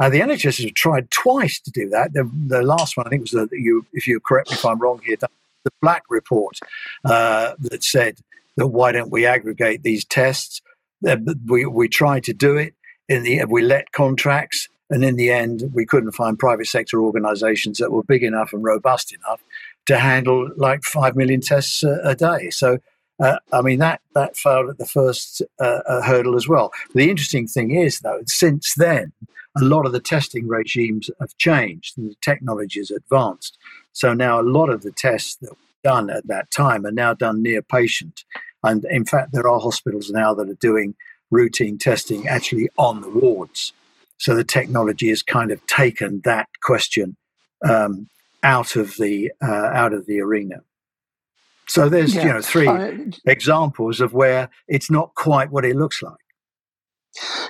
Uh, the NHS has tried twice to do that. The, the last one, I think, was the, you. If you correct me if I'm wrong here, the Black report uh, that said that why don't we aggregate these tests? Uh, we we tried to do it in the we let contracts, and in the end, we couldn't find private sector organisations that were big enough and robust enough to handle like five million tests a, a day. So. Uh, I mean that that failed at the first uh, uh, hurdle as well. The interesting thing is, though, since then, a lot of the testing regimes have changed and the technology has advanced. So now a lot of the tests that were done at that time are now done near patient. And in fact, there are hospitals now that are doing routine testing actually on the wards. So the technology has kind of taken that question um, out of the uh, out of the arena. So there's yeah. you know three examples of where it's not quite what it looks like.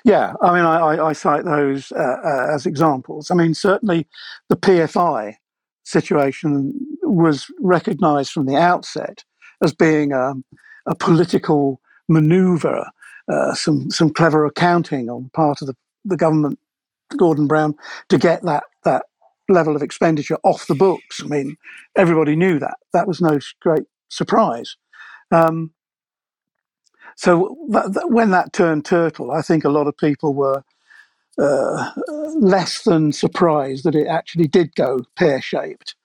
Yeah, I mean, I, I cite those uh, uh, as examples. I mean, certainly the PFI situation was recognised from the outset as being a, a political manoeuvre, uh, some some clever accounting on part of the, the government, Gordon Brown, to get that that level of expenditure off the books. I mean, everybody knew that. That was no great surprise. Um, so that, that, when that turned turtle, I think a lot of people were uh, less than surprised that it actually did go pear shaped.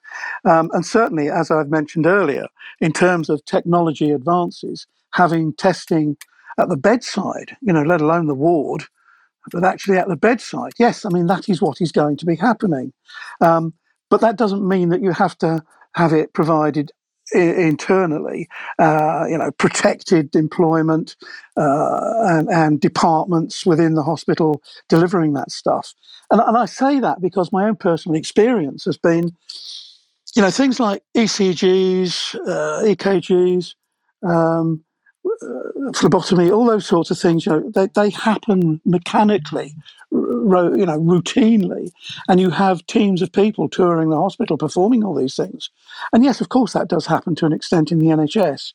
Um, and certainly, as I've mentioned earlier, in terms of technology advances, having testing at the bedside, you know, let alone the ward, but actually at the bedside, yes, I mean, that is what is going to be happening. Um, but that doesn't mean that you have to have it provided internally, uh, you know, protected employment uh, and, and, departments within the hospital delivering that stuff. And, and, I say that because my own personal experience has been, you know, things like ECGs, uh, EKGs, um, phlebotomy, all those sorts of things, you know, they, they happen mechanically, ro- you know, routinely. And you have teams of people touring the hospital performing all these things. And yes, of course, that does happen to an extent in the NHS.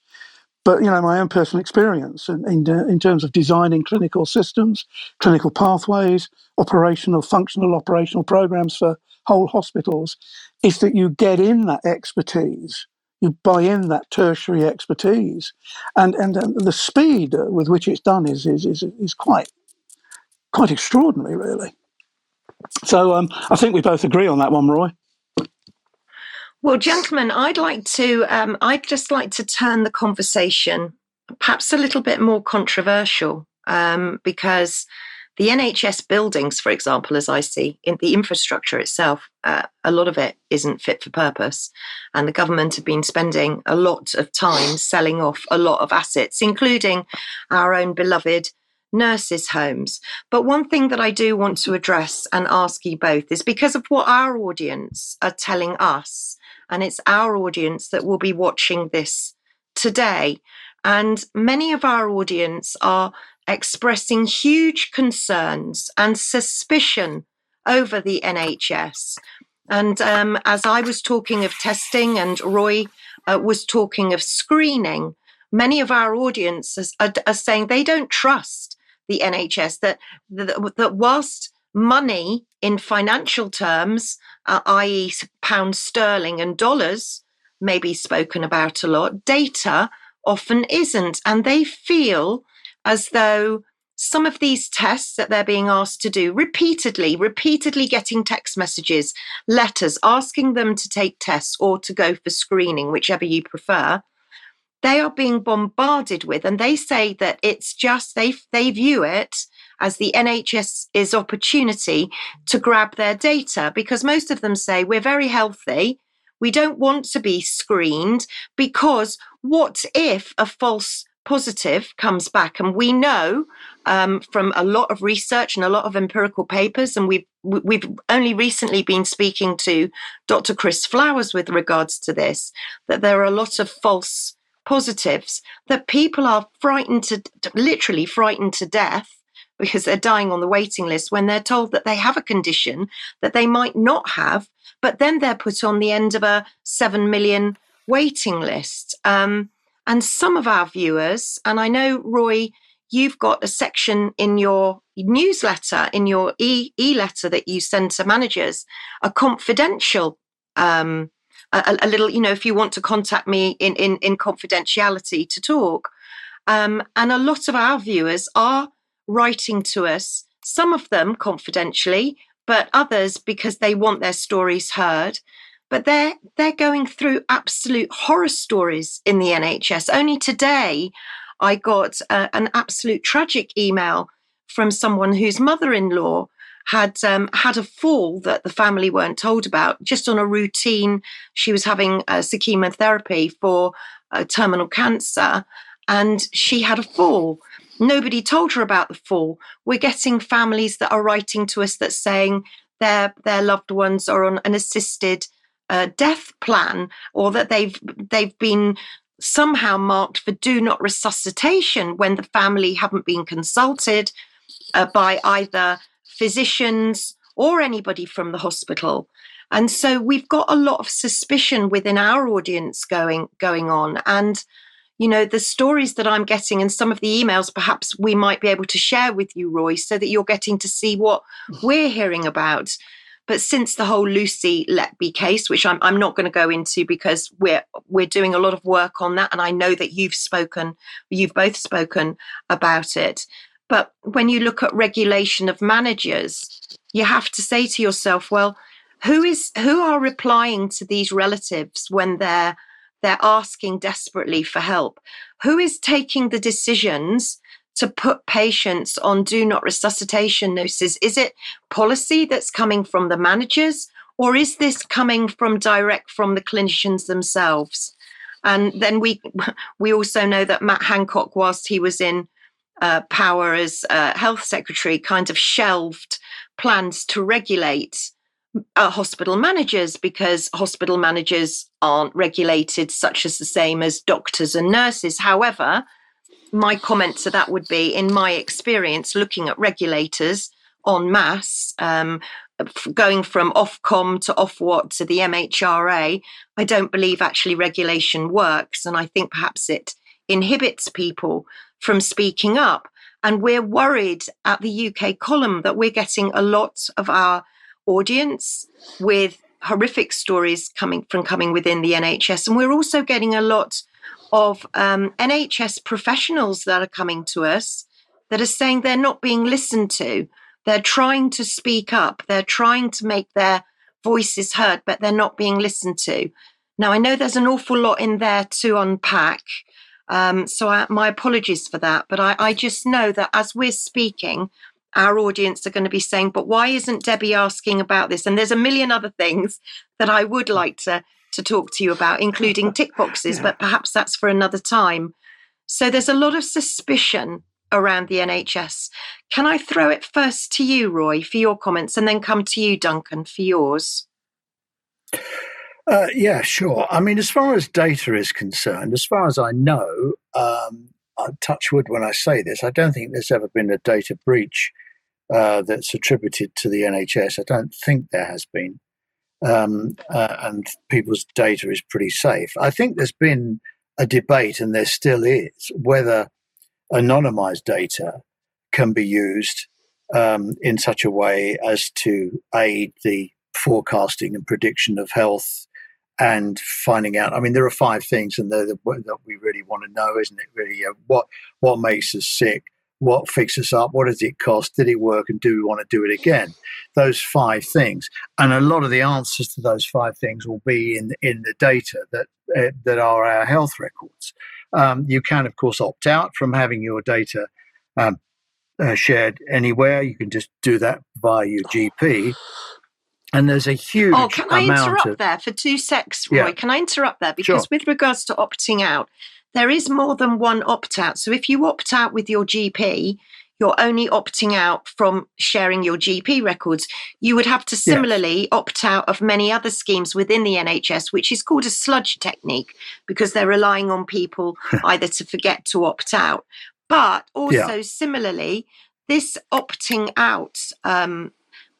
But, you know, my own personal experience in, in, uh, in terms of designing clinical systems, clinical pathways, operational, functional operational programs for whole hospitals is that you get in that expertise you buy in that tertiary expertise, and and, the speed with which it's done is is is, is quite quite extraordinary, really. So um, I think we both agree on that one, Roy. Well, gentlemen, I'd like to um, I'd just like to turn the conversation perhaps a little bit more controversial um, because the NHS buildings, for example, as I see, in the infrastructure itself, uh, a lot of it isn't fit for purpose. And the government have been spending a lot of time selling off a lot of assets, including our own beloved nurses' homes. But one thing that I do want to address and ask you both is because of what our audience are telling us, and it's our audience that will be watching this today. And many of our audience are expressing huge concerns and suspicion over the NHS. And um, as I was talking of testing and Roy uh, was talking of screening, many of our audiences are, are saying they don't trust the NHS, that, that, that whilst money in financial terms, uh, i.e., pounds sterling and dollars, may be spoken about a lot, data often isn't. And they feel as though some of these tests that they're being asked to do repeatedly, repeatedly getting text messages, letters asking them to take tests or to go for screening, whichever you prefer, they are being bombarded with. And they say that it's just, they, they view it as the NHS's opportunity to grab their data because most of them say we're very healthy. We don't want to be screened because what if a false positive comes back. And we know um, from a lot of research and a lot of empirical papers, and we've we've only recently been speaking to Dr. Chris Flowers with regards to this, that there are a lot of false positives that people are frightened to literally frightened to death because they're dying on the waiting list when they're told that they have a condition that they might not have, but then they're put on the end of a seven million waiting list. Um, and some of our viewers, and I know, Roy, you've got a section in your newsletter, in your e letter that you send to managers, a confidential, um, a, a, little, you know, if you want to contact me in, in, in confidentiality to talk. Um, and a lot of our viewers are writing to us, some of them confidentially, but others because they want their stories heard but they're they're going through absolute horror stories in the NHS. Only today, I got a, an absolute tragic email from someone whose mother-in-law had um, had a fall that the family weren't told about, just on a routine. She was having uh, chemotherapy for uh, terminal cancer, and she had a fall. Nobody told her about the fall. We're getting families that are writing to us that saying their their loved ones are on an assisted uh, death plan or that they've they've been somehow marked for do not resuscitation when the family haven't been consulted uh, by either physicians or anybody from the hospital. And so we've got a lot of suspicion within our audience going going on. And you know the stories that i'm getting and some of the emails perhaps we might be able to share with you roy so that you're getting to see what we're hearing about but since the whole Lucy Letby case, which I'm, I'm not going to go into because we're we're doing a lot of work on that, and I know that you've spoken, you've both spoken about it. But when you look at regulation of managers, you have to say to yourself, well, who is who are replying to these relatives when they're they're asking desperately for help? Who is taking the decisions to put patients on do not resuscitation notices? Is it policy that's coming from the managers, or is this coming from direct from the clinicians themselves? And then we we also know that Matt Hancock, whilst he was in uh, power as uh, health secretary, kind of shelved plans to regulate uh, hospital managers because hospital managers aren't regulated such as the same as doctors and nurses. However, my comment to that would be in my experience looking at regulators en masse, um, going from Ofcom to Ofwat to the MHRA, I don't believe actually regulation works. And I think perhaps it inhibits people from speaking up. And we're worried at the UK column that we're getting a lot of our audience with horrific stories coming from coming within the NHS. And we're also getting a lot of um, NHS professionals that are coming to us that are saying they're not being listened to. They're trying to speak up, they're trying to make their voices heard, but they're not being listened to. Now, I know there's an awful lot in there to unpack. Um, so, I, my apologies for that. But I, I just know that as we're speaking, our audience are going to be saying, but why isn't Debi asking about this? And there's a million other things that I would like to to talk to you about, including tick boxes, yeah. but perhaps that's for another time. So there's a lot of suspicion around the NHS. Can I throw it first to you, Roy, for your comments, and then come to you, Duncan, for yours? Uh, yeah, sure. I mean, as far as data is concerned, as far as I know, um, I touch wood when I say this, I don't think there's ever been a data breach uh, that's attributed to the NHS. I don't think there has been um, uh, and people's data is pretty safe. I think there's been a debate, and there still is, whether anonymized data can be used um, in such a way as to aid the forecasting and prediction of health and finding out. I mean, there are five things, and that we really want to know, isn't it? Really, uh, what what makes us sick, what fixed us up, what does it cost, did it work, and do we want to do it again? Those five things, and a lot of the answers to those five things will be in in the data that uh, that are our health records. Um, you can, of course, opt out from having your data um, uh, shared anywhere. You can just do that via your GP. And there's a huge Oh, can I interrupt of, there for two secs, Roy? Yeah. Can I interrupt there? Because Sure. with regards to opting out, there is more than one opt out. So if you opt out with your GP, you're only opting out from sharing your GP records. You would have to similarly opt out of many other schemes within the NHS, which is called a sludge technique because they're relying on people either to forget to opt out. But also, similarly, this opting out, um,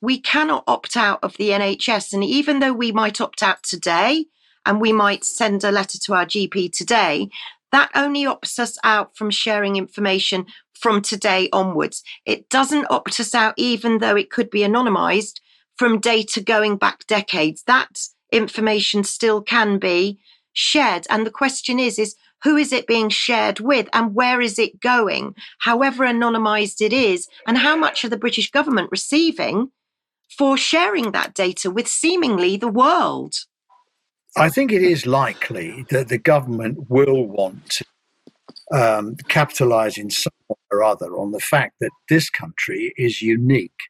we cannot opt out of the NHS. And even though we might opt out today and we might send a letter to our GP today, that only opts us out from sharing information from today onwards. It doesn't opt us out, even though it could be anonymized from data going back decades. That information still can be shared. And the question is, is who is it being shared with and where is it going, however anonymized it is, and how much are the British government receiving for sharing that data with seemingly the world? I think it is likely that the government will want to um, capitalize in some way or other on the fact that this country is unique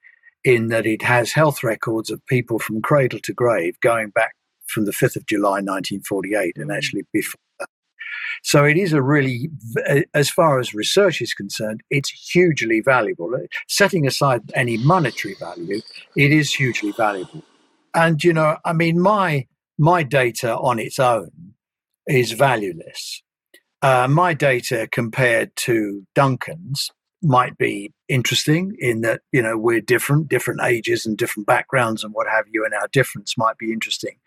in that it has health records of people from cradle to grave going back from the 5th of July 1948 and actually before that. So it is a really, as far as research is concerned, it's hugely valuable. Setting aside any monetary value, it is hugely valuable. And you know, I mean, my my data on its own is valueless. Uh, my data compared to Duncan's might be interesting in that you know we're different, different ages and different backgrounds and what have you, and our difference might be interesting.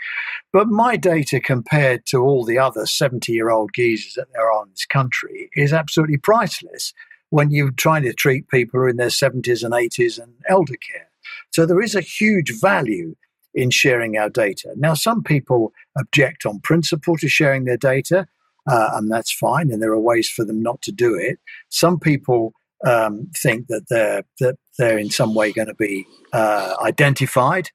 But my data compared to all the other seventy-year-old geezers that there are in this country is absolutely priceless when you're trying to treat people in their seventies and eighties and elder care. So there is a huge value in sharing our data. Now, some people object on principle to sharing their data, uh, and that's fine, and there are ways for them not to do it. Some people um, think that they're that they're in some way going to be uh, identified,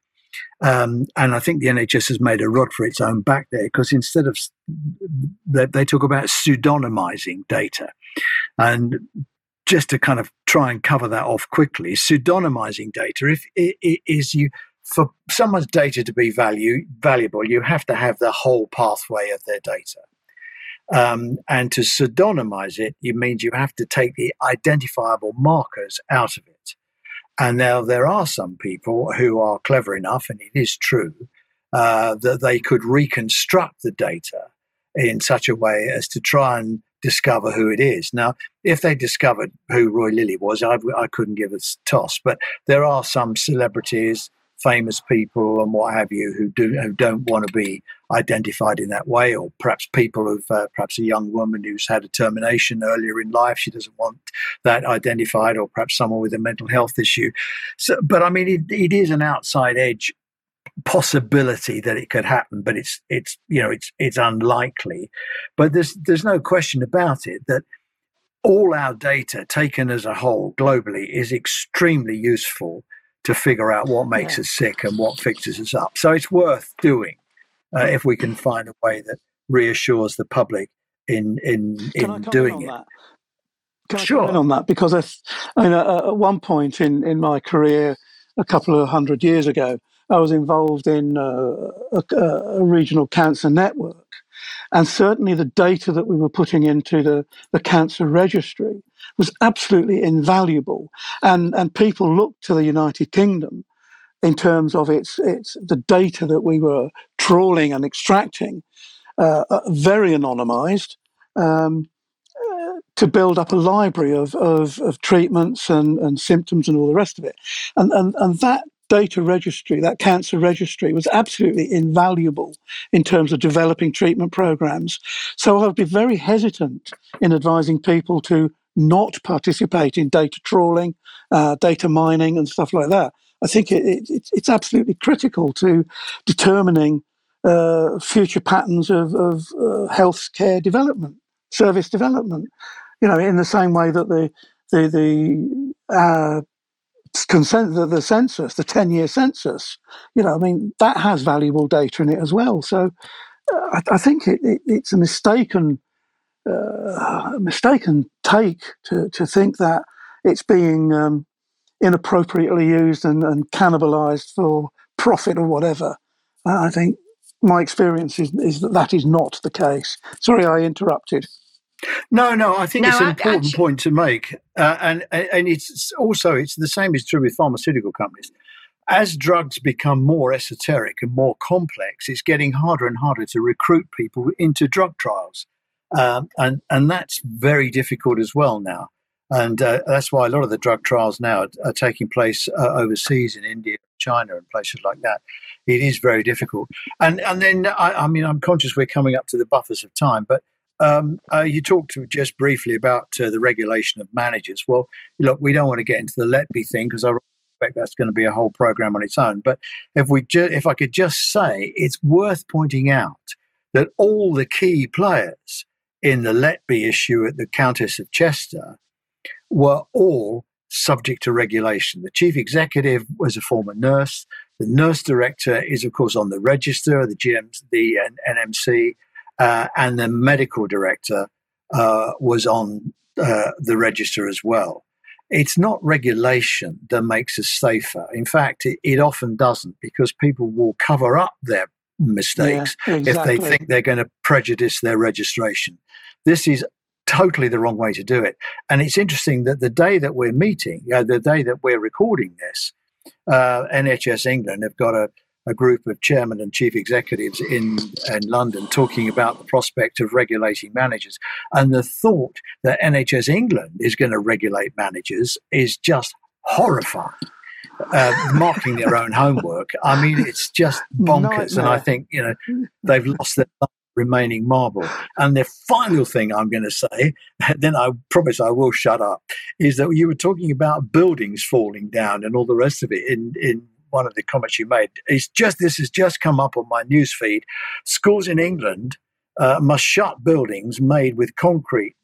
um, and I think the NHS has made a rod for its own back there because instead of they, they talk about pseudonymizing data, and just to kind of try and cover that off quickly, pseudonymizing data if is you for someone's data to be value valuable, you have to have the whole pathway of their data. Um, and to pseudonymize it, it means you have to take the identifiable markers out of it. And now there are some people who are clever enough, and it is true, uh, that they could reconstruct the data in such a way as to try and discover who it is. Now, if they discovered who Roy Lilley was, I, I couldn't give a toss. But there are some celebrities, famous people, and what have you, who do who don't want to be identified in that way, or perhaps people who've uh, perhaps a young woman who's had a termination earlier in life, she doesn't want that identified, or perhaps someone with a mental health issue. So, but I mean, it, it is an outside edge possibility that it could happen, but it's it's you know it's it's unlikely. But there's there's no question about it that all our data taken as a whole globally is extremely useful to figure out what makes Yeah. us sick and what fixes us up. So it's worth doing uh, if we can find a way that reassures the public in in in doing it. that? Can I Sure. comment on that? Because I, th- I mean, uh, at one point in, in my career, a couple of hundred years ago, I was involved in uh, a, a regional cancer network. And certainly the data that we were putting into the, the cancer registry was absolutely invaluable. And, and people looked to the United Kingdom in terms of its, its the data that we were trawling and extracting, uh, uh, very anonymized. Um, to build up a library of, of, of treatments and, and symptoms and all the rest of it. And, and, and that data registry, that cancer registry, was absolutely invaluable in terms of developing treatment programs. So I would be very hesitant in advising people to not participate in data trawling, uh, data mining, and stuff like that. I think it, it, it's- it's absolutely critical to determining uh, future patterns of, of uh, healthcare development, service development you know, in the same way that the the the uh, consent the, the census, the ten year census. You know, I mean that has valuable data in it as well. So uh, I, I, think it, it, it's a mistaken uh, mistaken take to to think that it's being um, inappropriately used and, and cannibalized for profit or whatever. I think my experience is, is that that is not the case. Sorry, I interrupted. No, no, I think no, it's an important actually, point to make, uh, and and it's also it's the same is true with pharmaceutical companies. As drugs become more esoteric and more complex, it's getting harder and harder to recruit people into drug trials, um, and and that's very difficult as well now. And uh, that's why a lot of the drug trials now are, are taking place uh, overseas in India, China, and places like that. It is very difficult. And and then I, I mean I'm conscious we're coming up to the buffers of time, but um, uh, you talked just briefly about uh, the regulation of managers. Well, look, we don't want to get into the Letby thing because I expect that's going to be a whole program on its own. But if we, ju- if I could just say, it's worth pointing out that all the key players in the Letby issue at the Countess of Chester were all subject to regulation. The chief executive was a former nurse. The nurse director is, of course, on the register, the GMC, the NMC uh, and the medical director uh, was on uh, the register as well. It's not regulation that makes us safer. In fact, it, it often doesn't because people will cover up their mistakes yeah, exactly. if they think they're going to prejudice their registration. This is totally the wrong way to do it. And it's interesting that the day that we're meeting, uh, the day that we're recording this, uh, NHS England have got a, a group of chairmen and chief executives in, in London talking about the prospect of regulating managers. And the thought that NHS England is going to regulate managers is just horrifying. Uh, marking their own homework. I mean, it's just bonkers. Nightmare. And I think, you know, they've lost their remaining marble. And the final thing I'm going to say, then I promise I will shut up, is that you were talking about buildings falling down and all the rest of it in, in one of the comments you made. It's just this has just come up on my news feed. Schools in England uh, must shut buildings made with concrete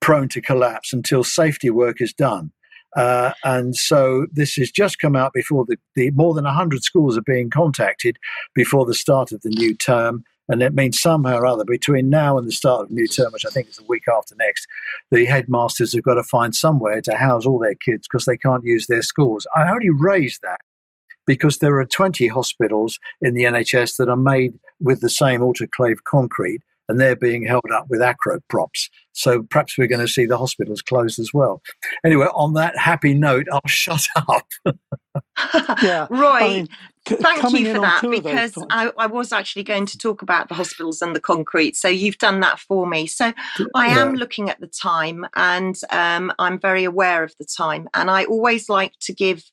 prone to collapse until safety work is done. Uh, and so this has just come out before the, the more than 100 schools are being contacted before the start of the new term. And it means somehow or other, between now and the start of the new term, which I think is the week after next, the headmasters have got to find somewhere to house all their kids because they can't use their schools. I only raise that because there are 20 hospitals in the NHS that are made with the same autoclave concrete and they're being held up with Acrow props. So perhaps we're going to see the hospitals closed as well. Anyway, on that happy note, I'll shut up. yeah, Roy, I mean, c- thank you for that because I, I, was actually going to talk about the hospitals and the concrete. So you've done that for me. So I am yeah. looking at the time and um, I'm very aware of the time. And I always like to give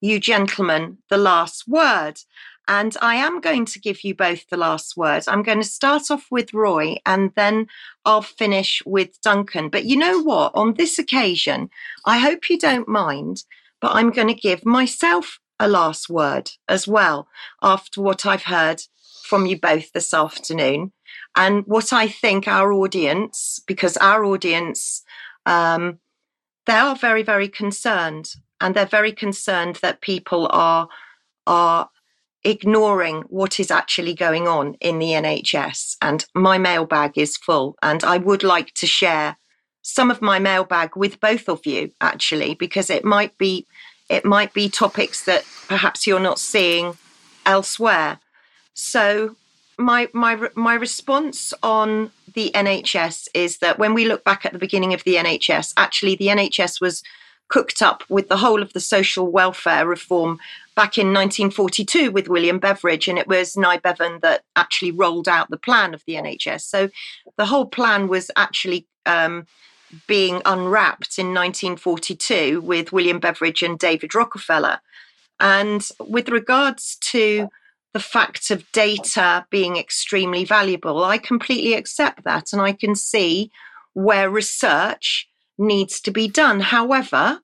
you gentlemen the last word. And I am going to give you both the last word. I'm going to start off with Roy and then I'll finish with Duncan. But you know what? On this occasion, I hope you don't mind, but I'm going to give myself a last word as well after what I've heard from you both this afternoon and what I think our audience, because our audience, um, they are very, very concerned and they're very concerned that people are are ignoring what is actually going on in the NHS. And my mailbag is full, and I would like to share some of my mailbag with both of you actually, because it might be it might be topics that perhaps you're not seeing elsewhere. So my my my response on the NHS is that when we look back at the beginning of the NHS, actually the NHS was cooked up with the whole of the social welfare reform back in 1942 with William Beveridge, and it was Nye Bevan that actually rolled out the plan of the NHS. So the whole plan was actually um, being unwrapped in 1942 with William Beveridge and David Rockefeller. And with regards to the fact of data being extremely valuable, I completely accept that. And I can see where research needs to be done. However,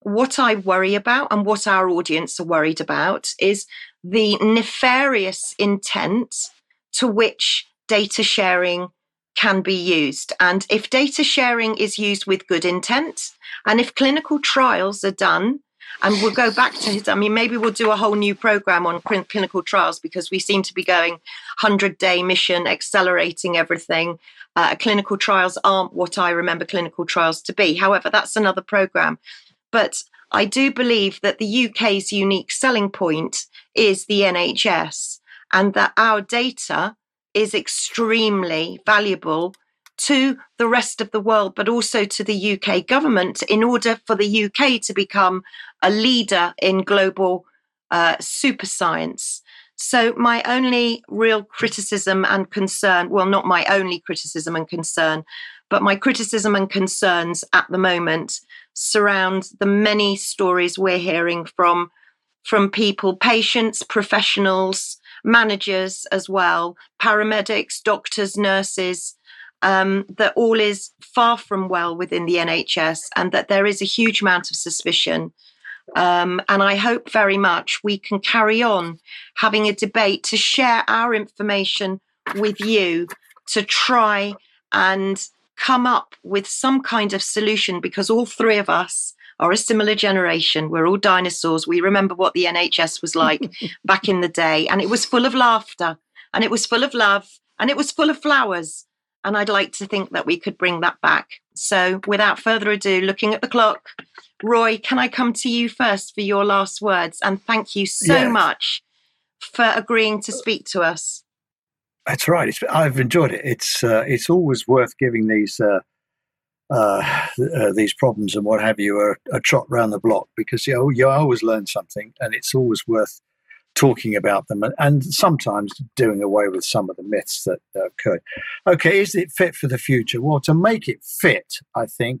what I worry about and what our audience are worried about is the nefarious intent to which data sharing can be used. And if data sharing is used with good intent, and if clinical trials are done, and we'll go back to his, I mean, maybe we'll do a whole new program on clinical trials because we seem to be going 100 day mission, accelerating everything. Uh, clinical trials aren't what I remember clinical trials to be. However, that's another program. But I do believe that the UK's unique selling point is the NHS and that our data is extremely valuable to the rest of the world, but also to the UK government in order for the UK to become a leader in global uh, super science. So, my only real criticism and concern well, not my only criticism and concern, but my criticism and concerns at the moment surround the many stories we're hearing from from people, patients, professionals, managers as well, paramedics, doctors, nurses, um, that all is far from well within the NHS and that there is a huge amount of suspicion. Um, and I hope very much we can carry on having a debate to share our information with you to try and come up with some kind of solution because all three of us are a similar generation. We're all dinosaurs. We remember what the NHS was like back in the day, and it was full of laughter, and it was full of love, and it was full of flowers. And I'd like to think that we could bring that back. So, without further ado, looking at the clock, Roy, can I come to you first for your last words? And thank you so yes. much for agreeing to speak to us. That's right. It's, I've enjoyed it. It's uh, it's always worth giving these uh, uh, uh, these problems and what have you a, a trot round the block because you know you always learn something and it's always worth talking about them and, and sometimes doing away with some of the myths that uh, occurred. Okay, is it fit for the future? Well, to make it fit, I think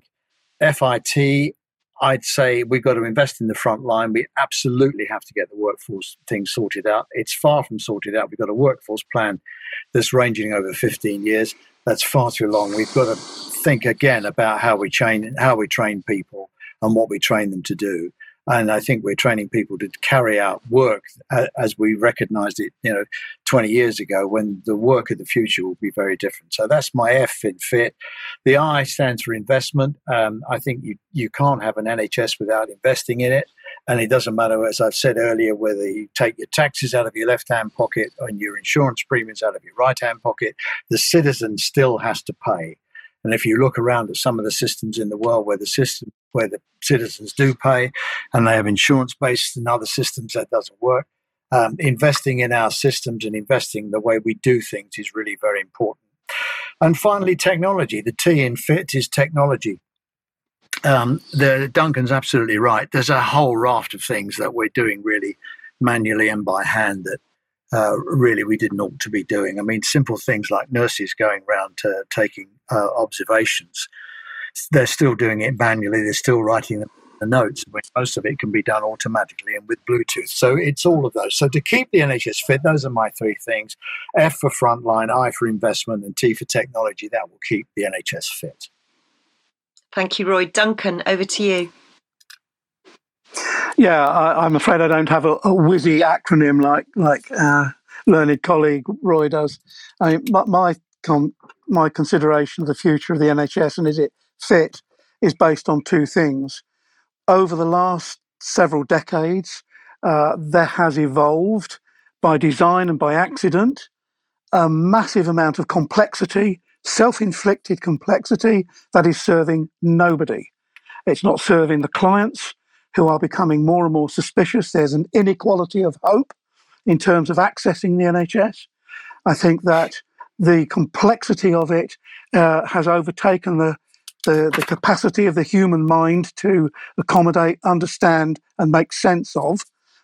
FIT. I'd say we've got to invest in the front line. We absolutely have to get the workforce thing sorted out. It's far from sorted out. We've got a workforce plan that's ranging over 15 years that's far too long. We've got to think again about how we train how we train people and what we train them to do. And I think we're training people to carry out work as we recognized it, you know, 20 years ago when the work of the future will be very different. So that's my F in fit. The I stands for investment. Um, I think you, you can't have an NHS without investing in it. And it doesn't matter, as I've said earlier, whether you take your taxes out of your left hand pocket and your insurance premiums out of your right hand pocket, the citizen still has to pay. And if you look around at some of the systems in the world where the system where the citizens do pay and they have insurance based and other systems that doesn't work, um, investing in our systems and investing the way we do things is really very important. And finally, technology. The T in fit is technology. Um, the, Duncan's absolutely right. There's a whole raft of things that we're doing really manually and by hand that uh, really we didn't ought to be doing. I mean, simple things like nurses going around to taking uh, observations. They're still doing it manually. They're still writing the notes, when most of it can be done automatically and with Bluetooth. So it's all of those. So to keep the NHS fit, those are my three things: F for frontline, I for investment, and T for technology. That will keep the NHS fit. Thank you, Roy. Duncan, over to you. Yeah, I, am afraid I don't have a, a whizzy acronym like like uh, learned colleague Roy does. I mean, my my, com, my consideration of the future of the NHS and is it fit is based on two things. Over the last several decades, uh, there has evolved by design and by accident a massive amount of complexity, self inflicted complexity that is serving nobody. It's not serving the clients, who are becoming more and more suspicious. There's an inequality of hope in terms of accessing the NHS. I think that the complexity of it uh, has overtaken the, the, the capacity of the human mind to accommodate, understand, and make sense of,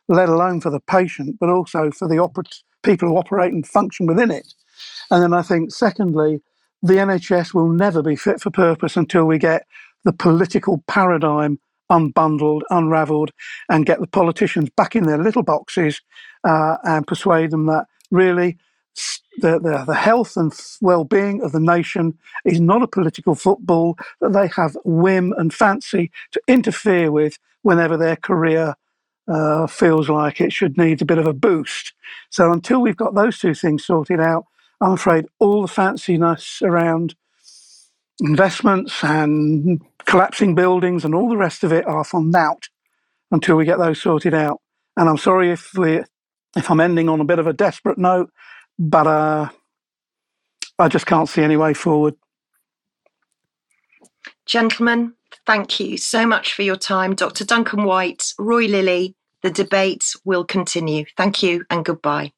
let alone for the patient, but also for the oper- people who operate and function within it. And then I think, secondly, the NHS will never be fit for purpose until we get the political paradigm unbundled, unraveled, and get the politicians back in their little boxes uh, and persuade them that really the, the, the health and well-being of the nation is not a political football that they have whim and fancy to interfere with whenever their career uh, feels like it should need a bit of a boost. So until we've got those two things sorted out, I'm afraid all the fanciness around investments and collapsing buildings and all the rest of it are for naught until we get those sorted out. And I'm sorry if we if I'm ending on a bit of a desperate note, but uh, I just can't see any way forward. Gentlemen, thank you so much for your time. Dr. Duncan White, Roy Lilley, the debate will continue. Thank you and goodbye.